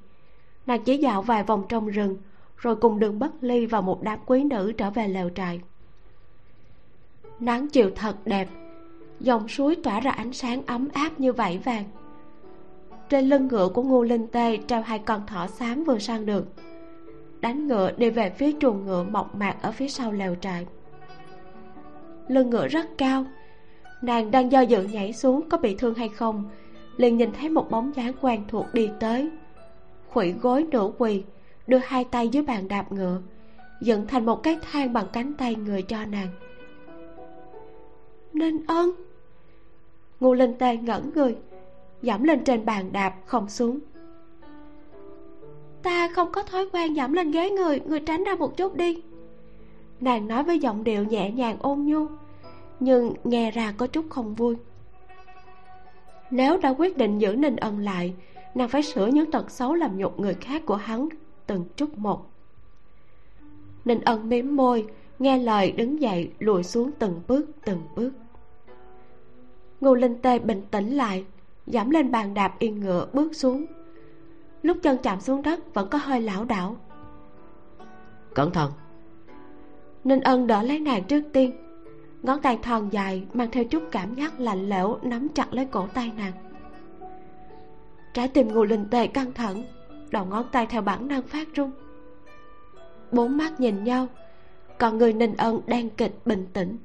Nàng chỉ dạo vài vòng trong rừng, rồi cùng đường bất ly và một đám quý nữ trở về lều trại. Nắng chiều thật đẹp, dòng suối tỏa ra ánh sáng ấm áp như vảy vàng. Trên lưng ngựa của ngô linh tê treo hai con thỏ xám vừa sang được. Đánh ngựa đi về phía chuồng ngựa mọc mạc ở phía sau lều trại. Lưng ngựa rất cao nàng đang do dự nhảy xuống có bị thương hay không. Liền nhìn thấy một bóng dáng quen thuộc đi tới. Khuỵu gối nửa quỳ, đưa hai tay dưới bàn đạp ngựa, dựng thành một cái thang bằng cánh tay người cho nàng. Nên ân ngô linh tê ngẩn người giảm lên trên bàn đạp không xuống. Ta không có thói quen giảm lên ghế người người tránh ra một chút đi. Nàng nói với giọng điệu nhẹ nhàng ôn nhu nhưng nghe ra có chút không vui. Nếu đã quyết định giữ ninh ân lại nàng phải sửa những tật xấu làm nhục người khác của hắn từng chút một. Ninh ân mím môi nghe lời đứng dậy lùi xuống từng bước từng bước. Ngô linh tê bình tĩnh lại dẫm lên bàn đạp yên ngựa bước xuống. Lúc chân chạm xuống đất vẫn có hơi lảo đảo. Cẩn thận. Ninh ân đỡ lấy nàng trước tiên ngón tay thon dài, mang theo chút cảm giác lạnh lẽo nắm chặt lấy cổ tay nàng. Trái tim ngô linh tề căng thẳng, đầu ngón tay theo bản năng phát run bốn mắt nhìn nhau, còn người ninh ân đang kịch bình tĩnh,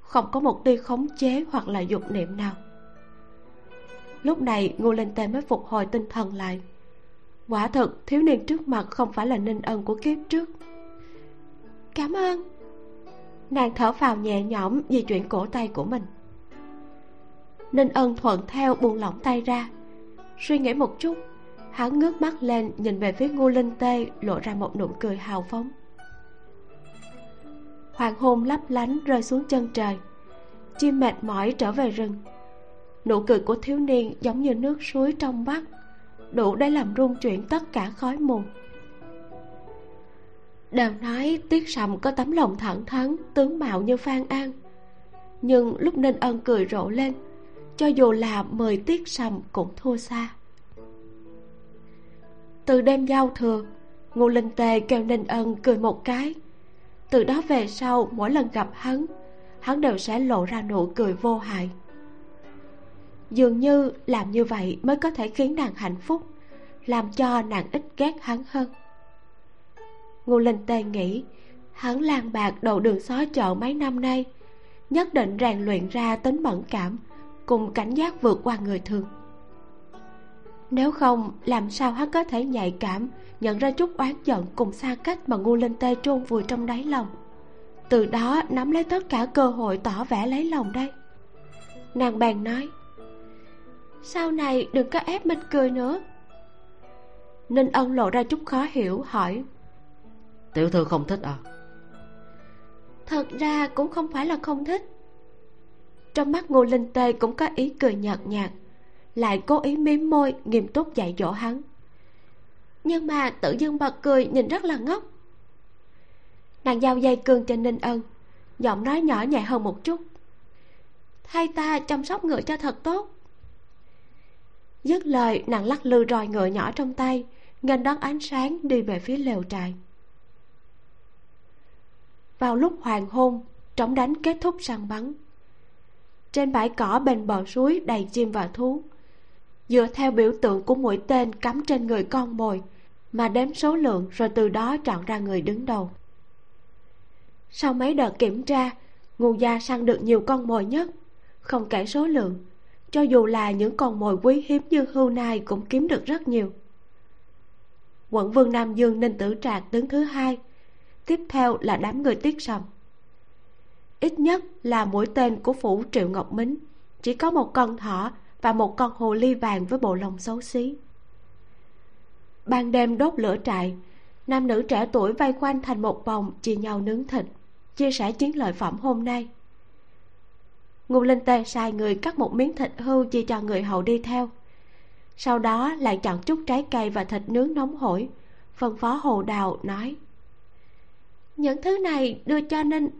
không có một tia khống chế hoặc là dục niệm nào. Lúc này, ngô linh tề mới phục hồi tinh thần lại. Quả thực, thiếu niên trước mặt không phải là ninh ân của kiếp trước. Cảm ơn! Nàng thở phào nhẹ nhõm di chuyển cổ tay của mình. Ninh ân thuận theo buông lỏng tay ra. Suy nghĩ một chút, hắn ngước mắt lên nhìn về phía ngô linh tê lộ ra một nụ cười hào phóng. Hoàng hôn lấp lánh rơi xuống chân trời, chim mệt mỏi trở về rừng. Nụ cười của thiếu niên giống như nước suối trong mắt, đủ để làm rung chuyển tất cả khói mù đều nói tiết sầm có tấm lòng thẳng thắn, tướng mạo như phan an. Nhưng lúc ninh ân cười rộ lên, cho dù là mời tiết sầm cũng thua xa. Từ đêm giao thừa, ngô linh tề kêu ninh ân cười một cái. Từ đó về sau, mỗi lần gặp hắn hắn đều sẽ lộ ra nụ cười vô hại. Dường như làm như vậy mới có thể khiến nàng hạnh phúc, làm cho nàng ít ghét hắn hơn ngô linh tê nghĩ, hắn lang bạc đầu đường xó chợ mấy năm nay, nhất định rèn luyện ra tính mẫn cảm, cùng cảnh giác vượt qua người thường. Nếu không, làm sao hắn có thể nhạy cảm, nhận ra chút oán giận cùng xa cách mà ngô linh tê chôn vùi trong đáy lòng? Từ đó, nắm lấy tất cả cơ hội tỏ vẻ lấy lòng đây. Nàng bèn nói, sau này đừng có ép mình cười nữa. Ninh ân lộ ra chút khó hiểu, hỏi tiểu thư không thích à? Thật ra cũng không phải là không thích. Trong mắt ngô linh tê cũng có ý cười nhợt nhạt, lại cố ý mím môi, nghiêm túc dạy dỗ hắn. Nhưng mà tự dưng bật cười nhìn rất là ngốc. Nàng giao dây cương cho ninh ân, giọng nói nhỏ nhẹ hơn một chút. Thay ta chăm sóc ngựa cho thật tốt. Dứt lời, nàng lắc lư roi ngựa nhỏ trong tay Ngành đón ánh sáng đi về phía lều trại vào lúc hoàng hôn, trống đánh kết thúc săn bắn. Trên bãi cỏ bên bờ suối đầy chim và thú. Dựa theo biểu tượng của mũi tên cắm trên người con mồi, mà đếm số lượng rồi từ đó chọn ra người đứng đầu. Sau mấy đợt kiểm tra, ngu gia săn được nhiều con mồi nhất. Không kể số lượng, cho dù là những con mồi quý hiếm như hưu nai cũng kiếm được rất nhiều. Quận vương nam dương ninh tử trạc đứng thứ hai tiếp theo là đám người tiết sầm. Ít nhất là mũi tên của phủ triệu ngọc mính chỉ có một con thỏ và một con hồ ly vàng với bộ lông xấu xí. Ban đêm đốt lửa trại, nam nữ trẻ tuổi vây quanh thành một vòng chia nhau nướng thịt, chia sẻ chiến lợi phẩm hôm nay. Ngô linh tê sai người cắt một miếng thịt hưu chia cho người hầu đi theo. Sau đó lại chọn chút trái cây và thịt nướng nóng hổi, phân phó hồ đào, nói những thứ này đưa cho ninh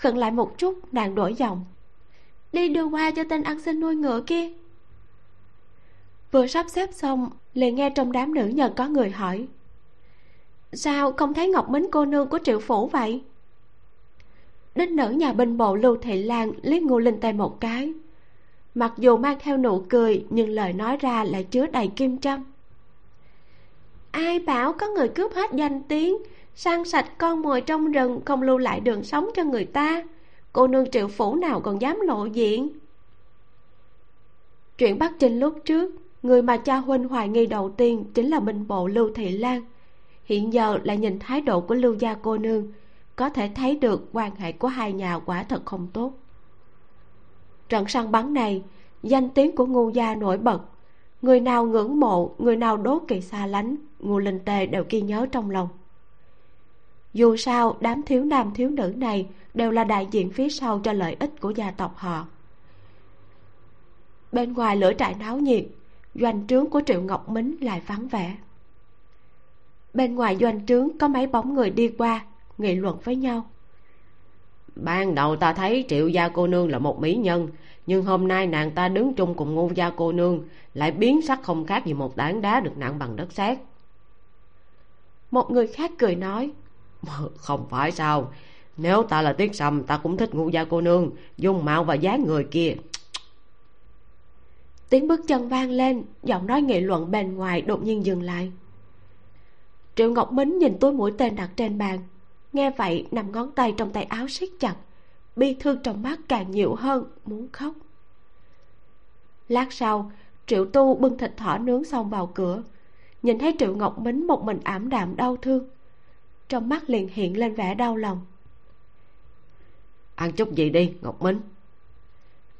khẩn lại một chút, nàng đổi giọng. Đi đưa qua cho tên ăn xin nuôi ngựa kia. Vừa sắp xếp xong liền nghe trong đám nữ nhân có người hỏi. Sao không thấy ngọc mính cô nương của triệu phủ vậy? Đích nữ nhà binh bộ lưu thị lan liếc ngô linh tay một cái. Mặc dù mang theo nụ cười, nhưng lời nói ra lại chứa đầy kim châm. Ai bảo có người cướp hết danh tiếng sang sạch con mồi trong rừng không lưu lại đường sống cho người ta. Cô nương triệu phủ nào còn dám lộ diện. Chuyện bắt trình lúc trước, người mà cha huynh hoài nghi đầu tiên chính là minh bộ lưu thị lan. Hiện giờ lại nhìn thái độ của lưu gia cô nương, có thể thấy được quan hệ của hai nhà quả thật không tốt. Trận săn bắn này, danh tiếng của ngô gia nổi bật. Người nào ngưỡng mộ, người nào đố kỵ xa lánh ngô linh tề đều ghi nhớ trong lòng dù sao đám thiếu nam thiếu nữ này đều là đại diện phía sau cho lợi ích của gia tộc họ. Bên ngoài lửa trại náo nhiệt doanh trướng của triệu ngọc mính lại vắng vẻ. Bên ngoài doanh trướng có mấy bóng người đi qua nghị luận với nhau. Ban đầu ta thấy triệu gia cô nương là một mỹ nhân nhưng hôm nay nàng ta đứng chung cùng ngô gia cô nương lại biến sắc không khác gì một tảng đá được nặng bằng đất sét. Một người khác cười nói không phải sao. Nếu ta là tiết sầm ta cũng thích ngũ gia cô nương, dung mạo và dáng người kia. Tiếng bước chân vang lên, giọng nói nghị luận bên ngoài đột nhiên dừng lại. Triệu ngọc mính nhìn túi mũi tên đặt trên bàn. Nghe vậy, nằm ngón tay trong tay áo siết chặt. Bi thương trong mắt càng nhiều hơn, muốn khóc. Lát sau, triệu tu bưng thịt thỏ nướng xong vào cửa. Nhìn thấy triệu ngọc mính một mình ảm đạm đau thương trong mắt liền hiện lên vẻ đau lòng. Ăn chút gì đi ngọc mính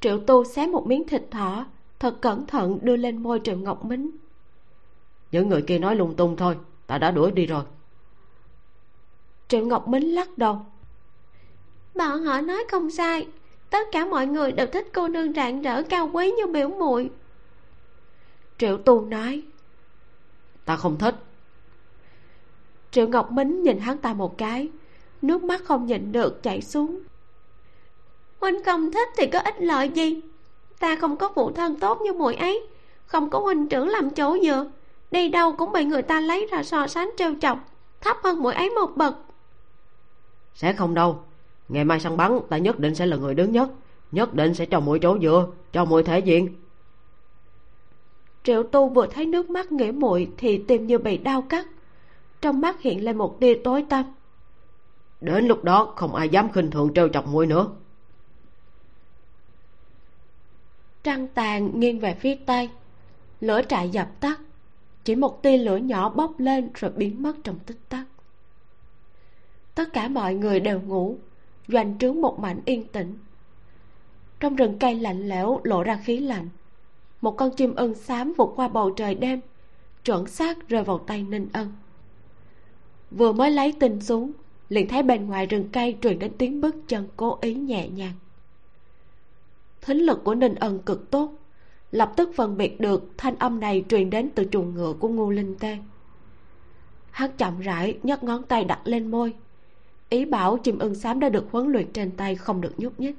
triệu tu xé một miếng thịt thỏ thật cẩn thận đưa lên môi triệu ngọc mính những người kia nói lung tung thôi ta đã đuổi đi rồi. Triệu ngọc mính lắc đầu. Bọn họ nói không sai tất cả mọi người đều thích cô nương rạng rỡ cao quý như biểu muội. Triệu tu nói. Ta không thích triệu ngọc mính nhìn hắn ta một cái nước mắt không nhịn được chảy xuống. Huynh không thích thì có ích lợi gì? Ta không có phụ thân tốt như muội ấy không có huynh trưởng làm chỗ dựa đi đâu cũng bị người ta lấy ra so sánh trêu chọc thấp hơn muội ấy một bậc. Sẽ không đâu ngày mai săn bắn ta nhất định sẽ là người đứng nhất nhất định sẽ cho muội chỗ dựa cho muội thể diện. Triệu tu vừa thấy nước mắt nghĩa muội thì tim như bị đau cắt trong mắt hiện lên một tia tối tăm. Đến lúc đó không ai dám khinh thường trêu chọc muội nữa. Trăng tàn nghiêng về phía tây lửa trại dập tắt chỉ một tia lửa nhỏ bốc lên rồi biến mất trong tích tắc. Tất cả mọi người đều ngủ doanh trướng một mảnh yên tĩnh. Trong rừng cây lạnh lẽo lộ ra khí lạnh một con chim ưng xám vụt qua bầu trời đêm chuẩn xác rơi vào tay ninh ân vừa mới lấy tin xuống, liền thấy bên ngoài rừng cây truyền đến tiếng bước chân cố ý nhẹ nhàng. Thính lực của ninh ân cực tốt, lập tức phân biệt được thanh âm này truyền đến từ chuồng ngựa của ngô linh tê. Hắn chậm rãi nhấc ngón tay đặt lên môi, ý bảo chim ưng xám đã được huấn luyện trên tay không được nhúc nhích.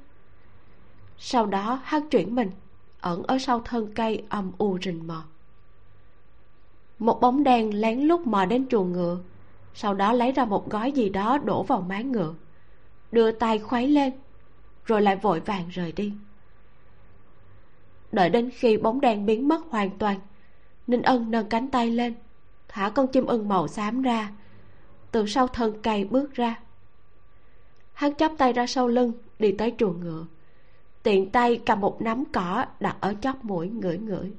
Sau đó hắn chuyển mình, ẩn ở sau thân cây âm u rình mò. Một bóng đen lén lút mò đến chuồng ngựa sau đó lấy ra một gói gì đó đổ vào máng ngựa, đưa tay khuấy lên, rồi lại vội vàng rời đi. Đợi đến khi bóng đen biến mất hoàn toàn, ninh ân nâng cánh tay lên, thả con chim ưng màu xám ra, từ sau thân cây bước ra. Hắn chắp tay ra sau lưng, đi tới chuồng ngựa, tiện tay cầm một nắm cỏ đặt ở chóp mũi ngửi ngửi.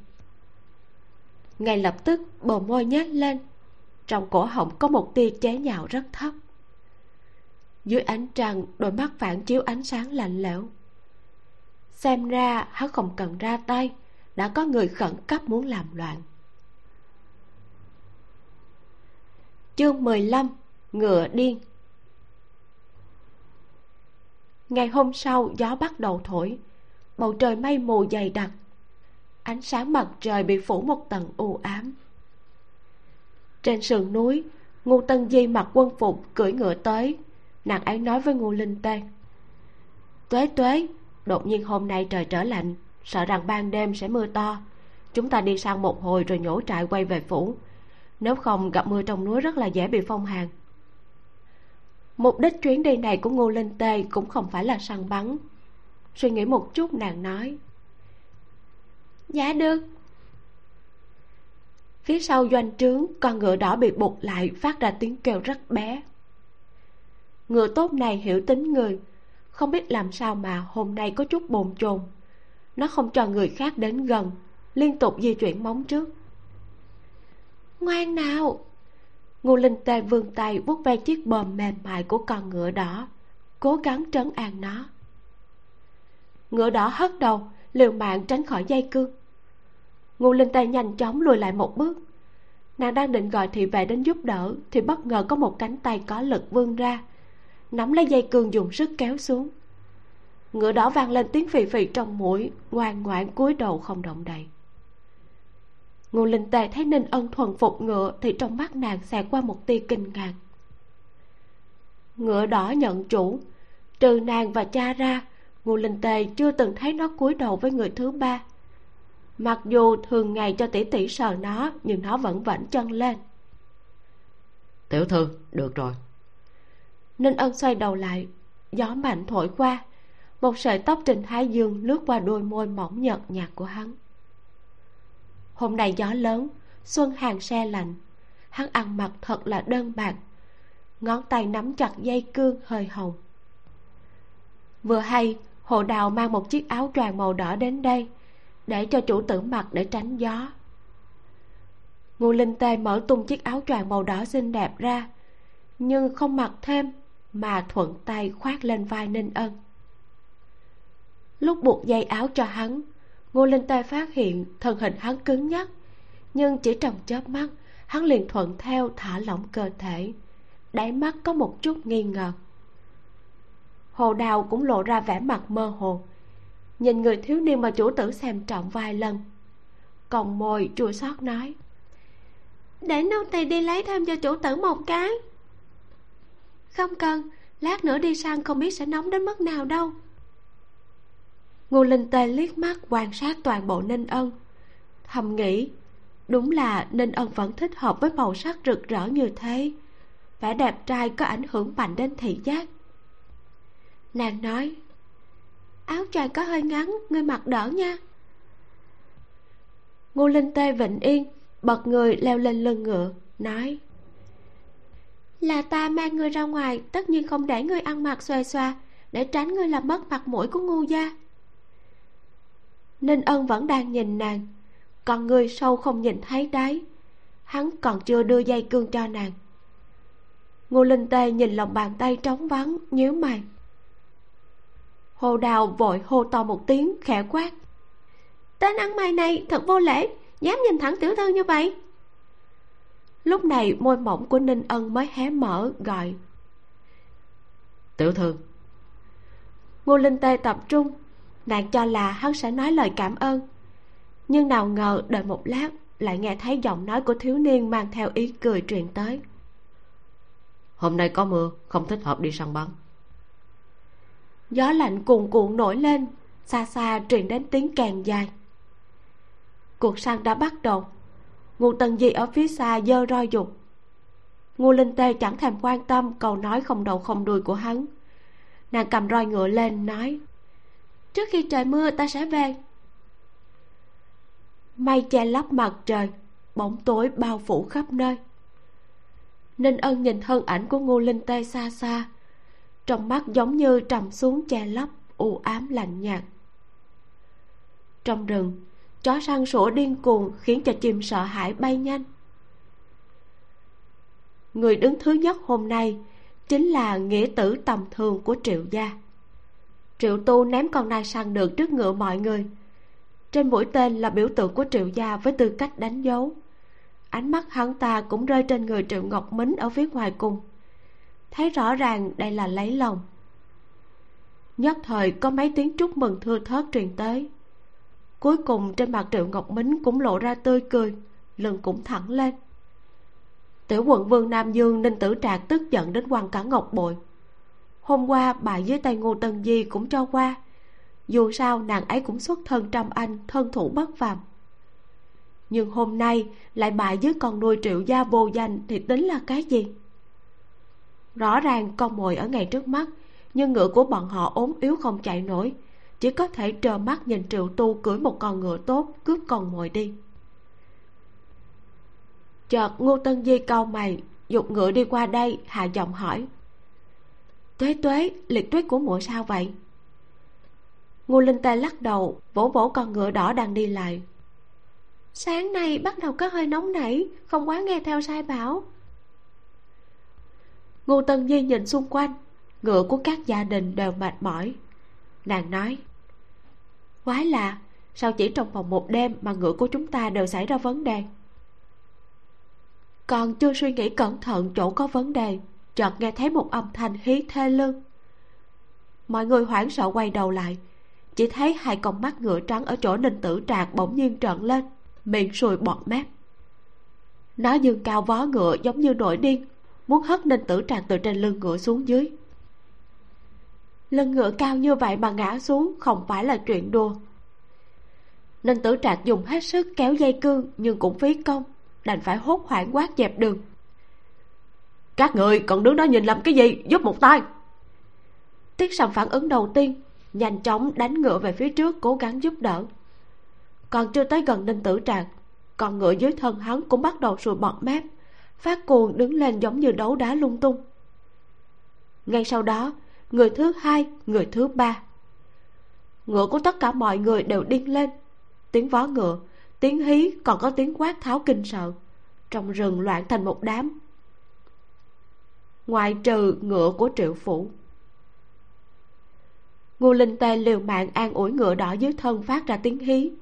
Ngay lập tức, bờ môi nhếch lên trong cổ họng có một tia chế nhạo rất thấp. Dưới ánh trăng, đôi mắt phản chiếu ánh sáng lạnh lẽo. Xem ra, hắn không cần ra tay, đã có người khẩn cấp muốn làm loạn. Chương 15 ngựa điên. Ngày hôm sau, gió bắt đầu thổi. Bầu trời mây mù dày đặc. Ánh sáng mặt trời bị phủ một tầng u ám trên sườn núi, ngô tân di mặc quân phục cưỡi ngựa tới. Nàng ấy nói với ngô linh tê tuế tuế, đột nhiên hôm nay trời trở lạnh, sợ rằng ban đêm sẽ mưa to. Chúng ta đi sang một hồi rồi nhổ trại quay về phủ. Nếu không, gặp mưa trong núi rất là dễ bị phong hàn. Mục đích chuyến đi này của ngô linh tê cũng không phải là săn bắn. Suy nghĩ một chút, nàng nói dạ được phía sau doanh trướng, con ngựa đỏ bị buộc lại phát ra tiếng kêu rất bé. Ngựa tốt này hiểu tính người, không biết làm sao mà hôm nay có chút bồn chồn. Nó không cho người khác đến gần, liên tục di chuyển móng trước. Ngoan nào! Ngô linh tê vươn tay vuốt ve chiếc bờm mềm mại của con ngựa đỏ, cố gắng trấn an nó. Ngựa đỏ hất đầu, liều mạng tránh khỏi dây cương ngô linh tê nhanh chóng lùi lại một bước. Nàng đang định gọi thị vệ đến giúp đỡ, thì bất ngờ có một cánh tay có lực vươn ra, nắm lấy dây cương dùng sức kéo xuống. Ngựa đỏ vang lên tiếng phì phì trong mũi, ngoan ngoãn cúi đầu không động đậy. Ngô linh tề thấy ninh ân thuần phục ngựa thì trong mắt nàng xẹt qua một tia kinh ngạc. Ngựa đỏ nhận chủ. Trừ nàng và cha ra, ngô linh tề chưa từng thấy nó cúi đầu với người thứ ba mặc dù thường ngày cho tỷ tỷ sờ nó nhưng nó vẫn vẫn chân lên. Tiểu thư được rồi. Ninh ân xoay đầu lại gió mạnh thổi qua. Một sợi tóc trên thái dương lướt qua đôi môi mỏng nhợt nhạt của hắn. Hôm nay gió lớn xuân hàng xe lạnh. Hắn ăn mặc thật là đơn bạc. Ngón tay nắm chặt dây cương hơi hồng. Vừa hay hồ đào mang một chiếc áo choàng màu đỏ đến đây để cho chủ tử mặc để tránh gió. Ngô linh tê mở tung chiếc áo choàng màu đỏ xinh đẹp ra, nhưng không mặc thêm mà thuận tay khoác lên vai ninh ân. Lúc buộc dây áo cho hắn, ngô linh tê phát hiện thân hình hắn cứng nhắc, nhưng chỉ trong chớp mắt, hắn liền thuận theo thả lỏng cơ thể. Đáy mắt có một chút nghi ngờ. Hồ đào cũng lộ ra vẻ mặt mơ hồ nhìn người thiếu niên mà chủ tử xem trọng vài lần. Còn môi chua xót nói, để nô tỳ đi lấy thêm cho chủ tử một cái. Không cần, lát nữa đi sang không biết sẽ nóng đến mức nào đâu. Ngô linh tê liếc mắt quan sát toàn bộ ninh ân, thầm nghĩ, đúng là ninh ân vẫn thích hợp với màu sắc rực rỡ như thế, vẻ đẹp trai có ảnh hưởng mạnh đến thị giác. Nàng nói áo choàng có hơi ngắn ngươi mặc đỡ nha. Ngô linh tê vịnh yên bật người leo lên lưng ngựa nói là ta mang ngươi ra ngoài tất nhiên không để ngươi ăn mặc xòe xoa để tránh ngươi làm mất mặt mũi của ngu gia. Ninh ân vẫn đang nhìn nàng còn người sâu không nhìn thấy đáy hắn còn chưa đưa dây cương cho nàng. Ngô linh tê nhìn lòng bàn tay trống vắng nhíu mày hồ đào vội hô to một tiếng khẽ quát. Tên ăn mày này thật vô lễ dám nhìn thẳng tiểu thư như vậy. Lúc này môi mỏng của ninh ân mới hé mở gọi. Tiểu thư. Ngô linh tê tập trung nàng cho là hắn sẽ nói lời cảm ơn. Nhưng nào ngờ đợi một lát lại nghe thấy giọng nói của thiếu niên mang theo ý cười truyền tới. Hôm nay có mưa không thích hợp đi săn bắn gió lạnh cuồn cuộn nổi lên, xa xa truyền đến tiếng càng dài. Cuộc săn đã bắt đầu. Ngô tần di ở phía xa giơ roi dục ngô linh tê chẳng thèm quan tâm câu nói không đầu không đuôi của hắn. Nàng cầm roi ngựa lên, nói, trước khi trời mưa, ta sẽ về. Mây che lấp mặt trời, bóng tối bao phủ khắp nơi. Ninh ân nhìn thân ảnh của ngô linh tê xa xa trong mắt giống như trầm xuống che lấp, u ám lạnh nhạt. Trong rừng, chó săn sủa điên cuồng khiến cho chim sợ hãi bay nhanh. Người đứng thứ nhất hôm nay chính là nghĩa tử tầm thường của triệu gia. Triệu tu ném con nai săn được trước ngựa mọi người. Trên mũi tên là biểu tượng của triệu gia với tư cách đánh dấu. Ánh mắt hắn ta cũng rơi trên người triệu ngọc mính ở phía ngoài cùng thấy rõ ràng đây là lấy lòng. Nhất thời có mấy tiếng chúc mừng thưa thớt truyền tới. Cuối cùng trên mặt triệu ngọc mính cũng lộ ra tươi cười, lưng cũng thẳng lên. Tiểu quận vương nam dương ninh tử trạc tức giận đến quăng cả ngọc bội. Hôm qua bà dưới tay ngô tân di cũng cho qua, dù sao nàng ấy cũng xuất thân trăm anh, thân thủ bất phàm. Nhưng hôm nay lại bại dưới con nuôi triệu gia vô danh thì tính là cái gì? Rõ ràng con mồi ở ngay trước mắt, nhưng ngựa của bọn họ ốm yếu không chạy nổi. Chỉ có thể trơ mắt nhìn triệu tu cưỡi một con ngựa tốt, cướp con mồi đi. Chợt ngô tân di cau mày, dục ngựa đi qua đây, hạ giọng hỏi. Tuế tuế, liệt tuyết của muội sao vậy? Ngô linh tê lắc đầu, vỗ vỗ con ngựa đỏ đang đi lại. Sáng nay bắt đầu có hơi nóng nảy, không quá nghe theo sai bảo ngô tân Nhi nhìn xung quanh, ngựa của các gia đình đều mệt mỏi. Nàng nói, quái lạ, sao chỉ trong vòng một đêm mà ngựa của chúng ta đều xảy ra vấn đề? Còn chưa suy nghĩ cẩn thận chỗ có vấn đề, chợt nghe thấy một âm thanh hí thê lương. Mọi người hoảng sợ quay đầu lại, chỉ thấy hai con mắt ngựa trắng ở chỗ ninh tử trạc bỗng nhiên trợn lên, miệng sùi bọt mép. Nó dương cao vó ngựa giống như nổi điên muốn hất ninh tử trạc từ trên lưng ngựa xuống dưới. Lưng ngựa cao như vậy mà ngã xuống không phải là chuyện đùa. Ninh tử trạc dùng hết sức kéo dây cương nhưng cũng phí công, đành phải hốt hoảng quát dẹp đường. Các người còn đứng đó nhìn làm cái gì? Giúp một tay! Tiết sầm phản ứng đầu tiên, nhanh chóng đánh ngựa về phía trước cố gắng giúp đỡ. Còn chưa tới gần ninh tử trạc còn ngựa dưới thân hắn cũng bắt đầu sùi bọt mép phát cuồng đứng lên giống như đấu đá lung tung. Ngay sau đó, người thứ hai, người thứ ba. Ngựa của tất cả mọi người đều điên lên. Tiếng vó ngựa, tiếng hí còn có tiếng quát tháo kinh sợ. Trong rừng loạn thành một đám. Ngoại trừ ngựa của triệu phủ. Ngô linh tê liều mạng an ủi ngựa đỏ dưới thân phát ra tiếng hí.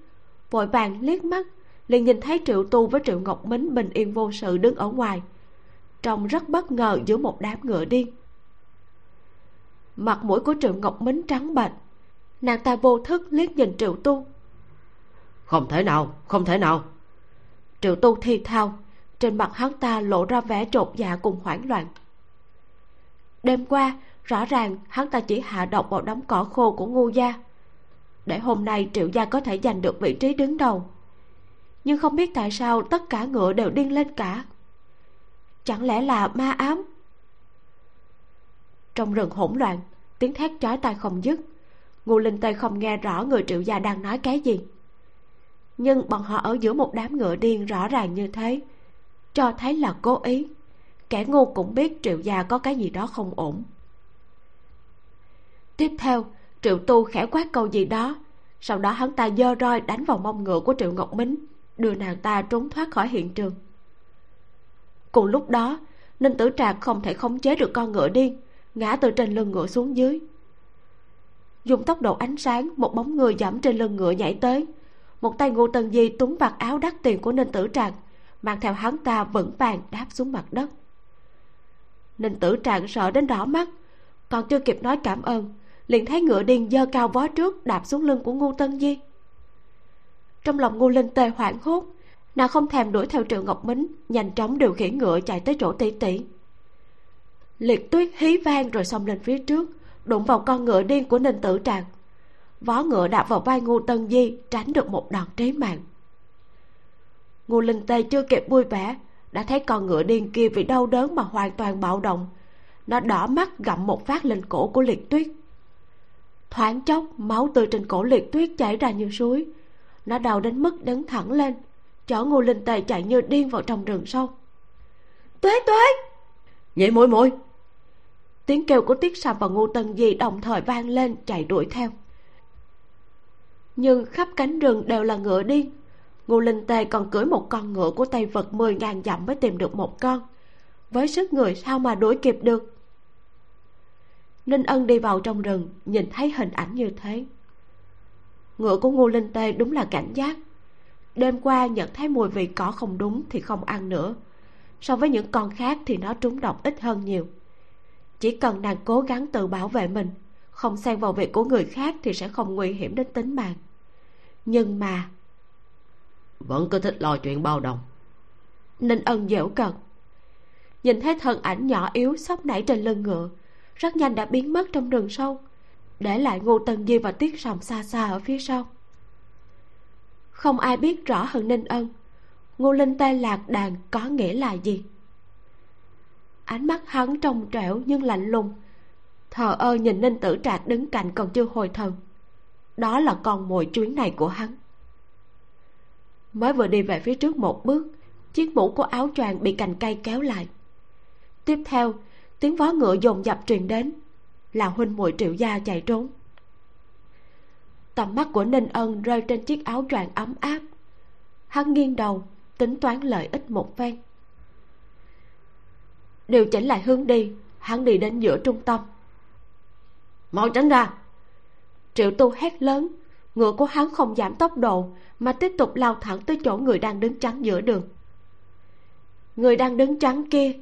Vội vàng liếc mắt liền nhìn thấy triệu tu với triệu ngọc mính bình yên vô sự đứng ở ngoài. Trông rất bất ngờ giữa một đám ngựa điên. Mặt mũi của triệu ngọc mính trắng bệch. Nàng ta vô thức liếc nhìn triệu tu. Không thể nào không thể nào. Triệu tu thi thao trên mặt hắn ta lộ ra vẻ trột dạ cùng hoảng loạn. Đêm qua rõ ràng hắn ta chỉ hạ độc vào đống cỏ khô của ngu gia. Để hôm nay triệu gia có thể giành được vị trí đứng đầu nhưng không biết tại sao tất cả ngựa đều điên lên cả. Chẳng lẽ là ma ám? Trong rừng hỗn loạn, tiếng thét chói tai không dứt. Ngô linh tây không nghe rõ người triệu gia đang nói cái gì. Nhưng bọn họ ở giữa một đám ngựa điên rõ ràng như thế, cho thấy là cố ý. Kẻ ngu cũng biết triệu gia có cái gì đó không ổn. Tiếp theo, triệu tu khẽ quát câu gì đó. Sau đó hắn ta giơ roi đánh vào mông ngựa của triệu ngọc minh đưa nàng ta trốn thoát khỏi hiện trường. Cùng lúc đó, ninh tử trạc không thể khống chế được con ngựa điên, ngã từ trên lưng ngựa xuống dưới. Dùng tốc độ ánh sáng, một bóng người giảm trên lưng ngựa nhảy tới. Một tay ngô tần di túng vạt áo đắt tiền của ninh tử trạc, mang theo hắn ta vững vàng đáp xuống mặt đất. Ninh tử trạc sợ đến đỏ mắt, còn chưa kịp nói cảm ơn, liền thấy ngựa điên giơ cao vó trước đạp xuống lưng của ngô tân di trong lòng ngô linh tê hoảng hốt, nàng không thèm đuổi theo triệu ngọc mính nhanh chóng điều khiển ngựa chạy tới chỗ tỷ tỷ liệt tuyết hí vang rồi xông lên phía trước, đụng vào con ngựa điên của ninh tử tràng. Vó ngựa đạp vào vai ngô tân di, tránh được một đòn trí mạng. Ngô linh tê chưa kịp vui vẻ, đã thấy con ngựa điên kia vì đau đớn mà hoàn toàn bạo động. Nó đỏ mắt gặm một phát lên cổ của liệt tuyết. Thoáng chốc, máu từ trên cổ liệt tuyết chảy ra như suối nó đau đến mức đứng thẳng lên. Chở ngô linh tề chạy như điên vào trong rừng sâu. Tuế tuế! Nhị muội muội tiếng kêu của tiết sầm và ngô tân di đồng thời vang lên chạy đuổi theo. Nhưng khắp cánh rừng đều là ngựa điên. Ngô linh tề còn cưỡi một con ngựa của tây vật mười ngàn dặm mới tìm được một con. Với sức người sao mà đuổi kịp được? Ninh ân đi vào trong rừng nhìn thấy hình ảnh như thế ngựa của ngô linh tê đúng là cảnh giác. Đêm qua nhận thấy mùi vị cỏ không đúng thì không ăn nữa. So với những con khác thì nó trúng độc ít hơn nhiều. Chỉ cần nàng cố gắng tự bảo vệ mình không xen vào việc của người khác thì sẽ không nguy hiểm đến tính mạng. Nhưng mà vẫn cứ thích lo chuyện bao đồng. Ninh ân dễu cợt. Nhìn thấy thân ảnh nhỏ yếu sóc nảy trên lưng ngựa rất nhanh đã biến mất trong rừng sâu để lại ngô tần di và tiết sòng xa xa ở phía sau. Không ai biết rõ hơn ninh ân, ngô linh tê lạc đàn có nghĩa là gì. Ánh mắt hắn trong trẻo nhưng lạnh lùng, thờ ơ nhìn ninh tử trạc đứng cạnh còn chưa hồi thần. Đó là con mồi chuyến này của hắn. Mới vừa đi về phía trước một bước, chiếc mũ của áo choàng bị cành cây kéo lại. Tiếp theo, tiếng vó ngựa dồn dập truyền đến là huynh muội triệu gia chạy trốn. Tầm mắt của ninh ân rơi trên chiếc áo choàng ấm áp. Hắn nghiêng đầu tính toán lợi ích một phen. Điều chỉnh lại hướng đi hắn đi đến giữa trung tâm. Mau tránh ra. Triệu tu hét lớn ngựa của hắn không giảm tốc độ mà tiếp tục lao thẳng tới chỗ người đang đứng chắn giữa đường. Người đang đứng chắn kia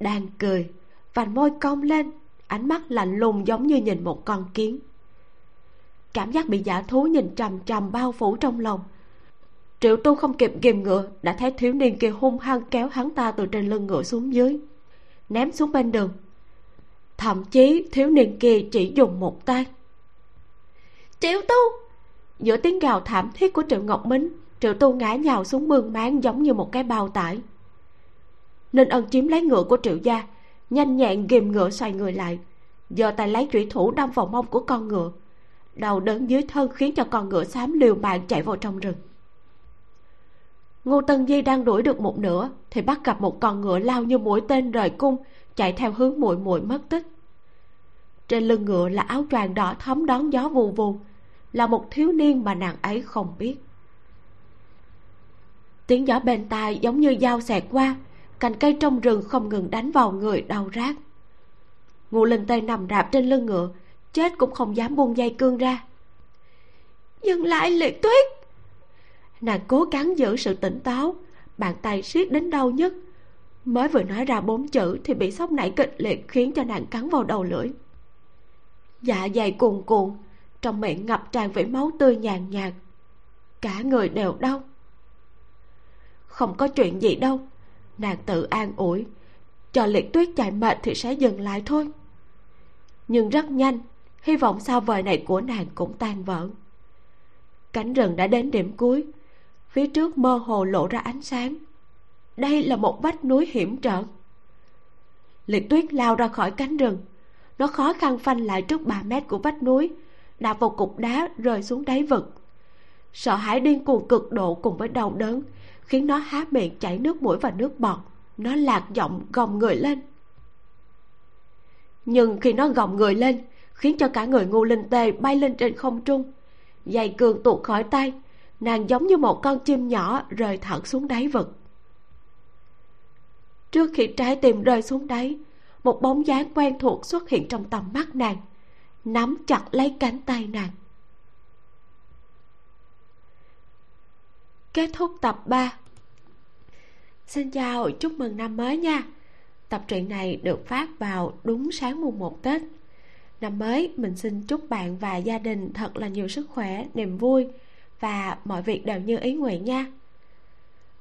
đang cười vành môi cong lên ánh mắt lạnh lùng giống như nhìn một con kiến. Cảm giác bị giả thú nhìn trầm trầm bao phủ trong lòng. Triệu tu không kịp ghìm ngựa đã thấy thiếu niên kia hung hăng kéo hắn ta từ trên lưng ngựa xuống dưới ném xuống bên đường. Thậm chí thiếu niên kia chỉ dùng một tay. Triệu tu! Giữa tiếng gào thảm thiết của triệu ngọc Minh, triệu tu ngã nhào xuống mương máng giống như một cái bao tải. Nên ân chiếm lấy ngựa của triệu gia nhanh nhẹn ghìm ngựa xoay người lại. Giơ tay lấy thủy thủ đâm vào mông của con ngựa. Đầu đớn dưới thân khiến cho con ngựa xám liều mạng chạy vào trong rừng. Ngô tân di đang đuổi được một nửa thì bắt gặp một con ngựa lao như mũi tên rời cung, chạy theo hướng muội muội mất tích. Trên lưng ngựa là áo choàng đỏ thấm đón gió vù vù là một thiếu niên mà nàng ấy không biết. Tiếng gió bên tai giống như dao xẹt qua cành cây trong rừng không ngừng đánh vào người đau rát. Ngụ linh tây nằm rạp trên lưng ngựa, chết cũng không dám buông dây cương ra. Dừng lại, liệt tuyết! Nàng cố gắng giữ sự tỉnh táo, bàn tay siết đến đau nhất mới vừa nói ra bốn chữ thì bị sốc nảy kịch liệt khiến cho nàng cắn vào đầu lưỡi. Dạ dày cuồn cuộn, trong miệng ngập tràn vẻ máu tươi nhàn nhạt. Cả người đều đau. Không có chuyện gì đâu nàng tự an ủi. Cho liệt tuyết chạy mệt thì sẽ dừng lại thôi. Nhưng rất nhanh, hy vọng sao vời này của nàng cũng tan vỡ. Cánh rừng đã đến điểm cuối. Phía trước mơ hồ lộ ra ánh sáng. Đây là một vách núi hiểm trở. Liệt tuyết lao ra khỏi cánh rừng. Nó khó khăn phanh lại trước ba mét của vách núi, đạp vào cục đá rơi xuống đáy vực. Sợ hãi điên cuồng cực độ cùng với đau đớn khiến nó há miệng chảy nước mũi và nước bọt. Nó lạc giọng gồng người lên. Nhưng khi nó gồng người lên, khiến cho cả người ngu linh tê bay lên trên không trung dây cường tuột khỏi tay, nàng giống như một con chim nhỏ rơi thẳng xuống đáy vực. Trước khi trái tim rơi xuống đáy, một bóng dáng quen thuộc xuất hiện trong tầm mắt nàng, nắm chặt lấy cánh tay nàng. Kết thúc tập 3 Xin chào, chúc mừng năm mới nha. Tập truyện này được phát vào đúng sáng mùng 1 Tết. Năm mới mình xin chúc bạn và gia đình thật là nhiều sức khỏe niềm vui và mọi việc đều như ý nguyện nha.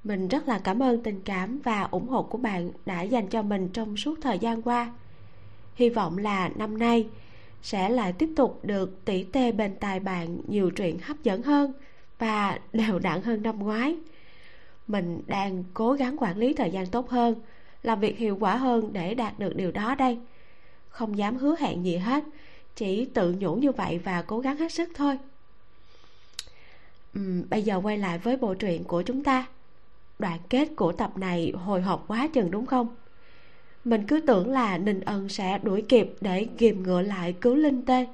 Mình rất là cảm ơn tình cảm và ủng hộ của bạn đã dành cho mình trong suốt thời gian qua. Hy vọng là năm nay sẽ lại tiếp tục được tỉ tê bên tài bạn nhiều truyện hấp dẫn hơn và đều đặn hơn năm ngoái. Mình đang cố gắng quản lý thời gian tốt hơn làm việc hiệu quả hơn để đạt được điều đó đây. Không dám hứa hẹn gì hết chỉ tự nhủ như vậy và cố gắng hết sức thôi. Uhm, bây giờ quay lại với bộ truyện của chúng ta. Đoạn kết của tập này hồi hộp quá chừng đúng không? Mình cứ tưởng là ninh ân sẽ đuổi kịp để ghìm ngựa lại cứu linh tê.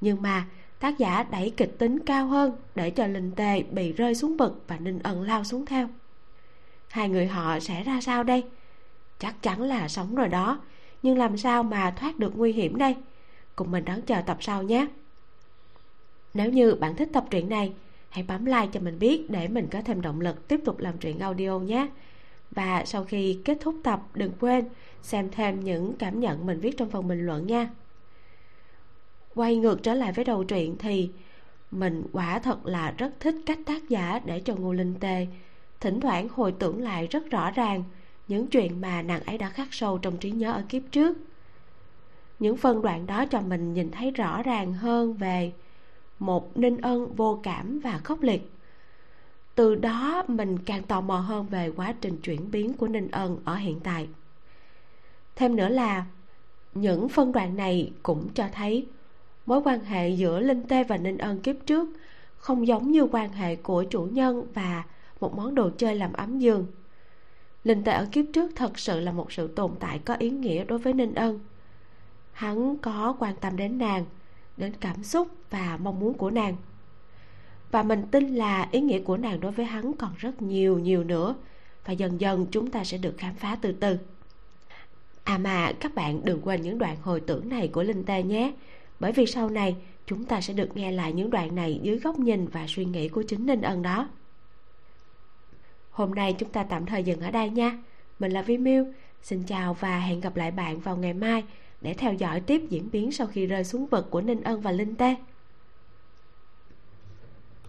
Nhưng mà tác giả đẩy kịch tính cao hơn để cho linh Tề bị rơi xuống vực và ninh ân lao xuống theo. Hai người họ sẽ ra sao đây? Chắc chắn là sống rồi đó, nhưng làm sao mà thoát được nguy hiểm đây? Cùng mình đón chờ tập sau nhé. Nếu như bạn thích tập truyện này, hãy bấm like cho mình biết để mình có thêm động lực tiếp tục làm truyện audio nhé. Và sau khi kết thúc tập, đừng quên xem thêm những cảm nhận mình viết trong phần bình luận nha quay ngược trở lại với đầu truyện thì mình quả thật là rất thích cách tác giả để cho ngô linh tê. Thỉnh thoảng hồi tưởng lại rất rõ ràng những chuyện mà nàng ấy đã khắc sâu trong trí nhớ ở kiếp trước. Những phân đoạn đó cho mình nhìn thấy rõ ràng hơn về một ninh ân vô cảm và khốc liệt. Từ đó mình càng tò mò hơn về quá trình chuyển biến của ninh ân ở hiện tại. Thêm nữa là những phân đoạn này cũng cho thấy mối quan hệ giữa linh tê và ninh ân kiếp trước không giống như quan hệ của chủ nhân và một món đồ chơi làm ấm giường. Linh tê ở kiếp trước thật sự là một sự tồn tại có ý nghĩa đối với ninh ân. Hắn có quan tâm đến nàng, đến cảm xúc và mong muốn của nàng. Và mình tin là ý nghĩa của nàng đối với hắn còn rất nhiều nhiều nữa, và dần dần chúng ta sẽ được khám phá từ từ. À mà, các bạn đừng quên những đoạn hồi tưởng này của linh tê nhé bởi vì sau này, chúng ta sẽ được nghe lại những đoạn này dưới góc nhìn và suy nghĩ của chính ninh ân đó. Hôm nay chúng ta tạm thời dừng ở đây nha. Mình là vi miu xin chào và hẹn gặp lại bạn vào ngày mai để theo dõi tiếp diễn biến sau khi rơi xuống vực của ninh ân và linh tê.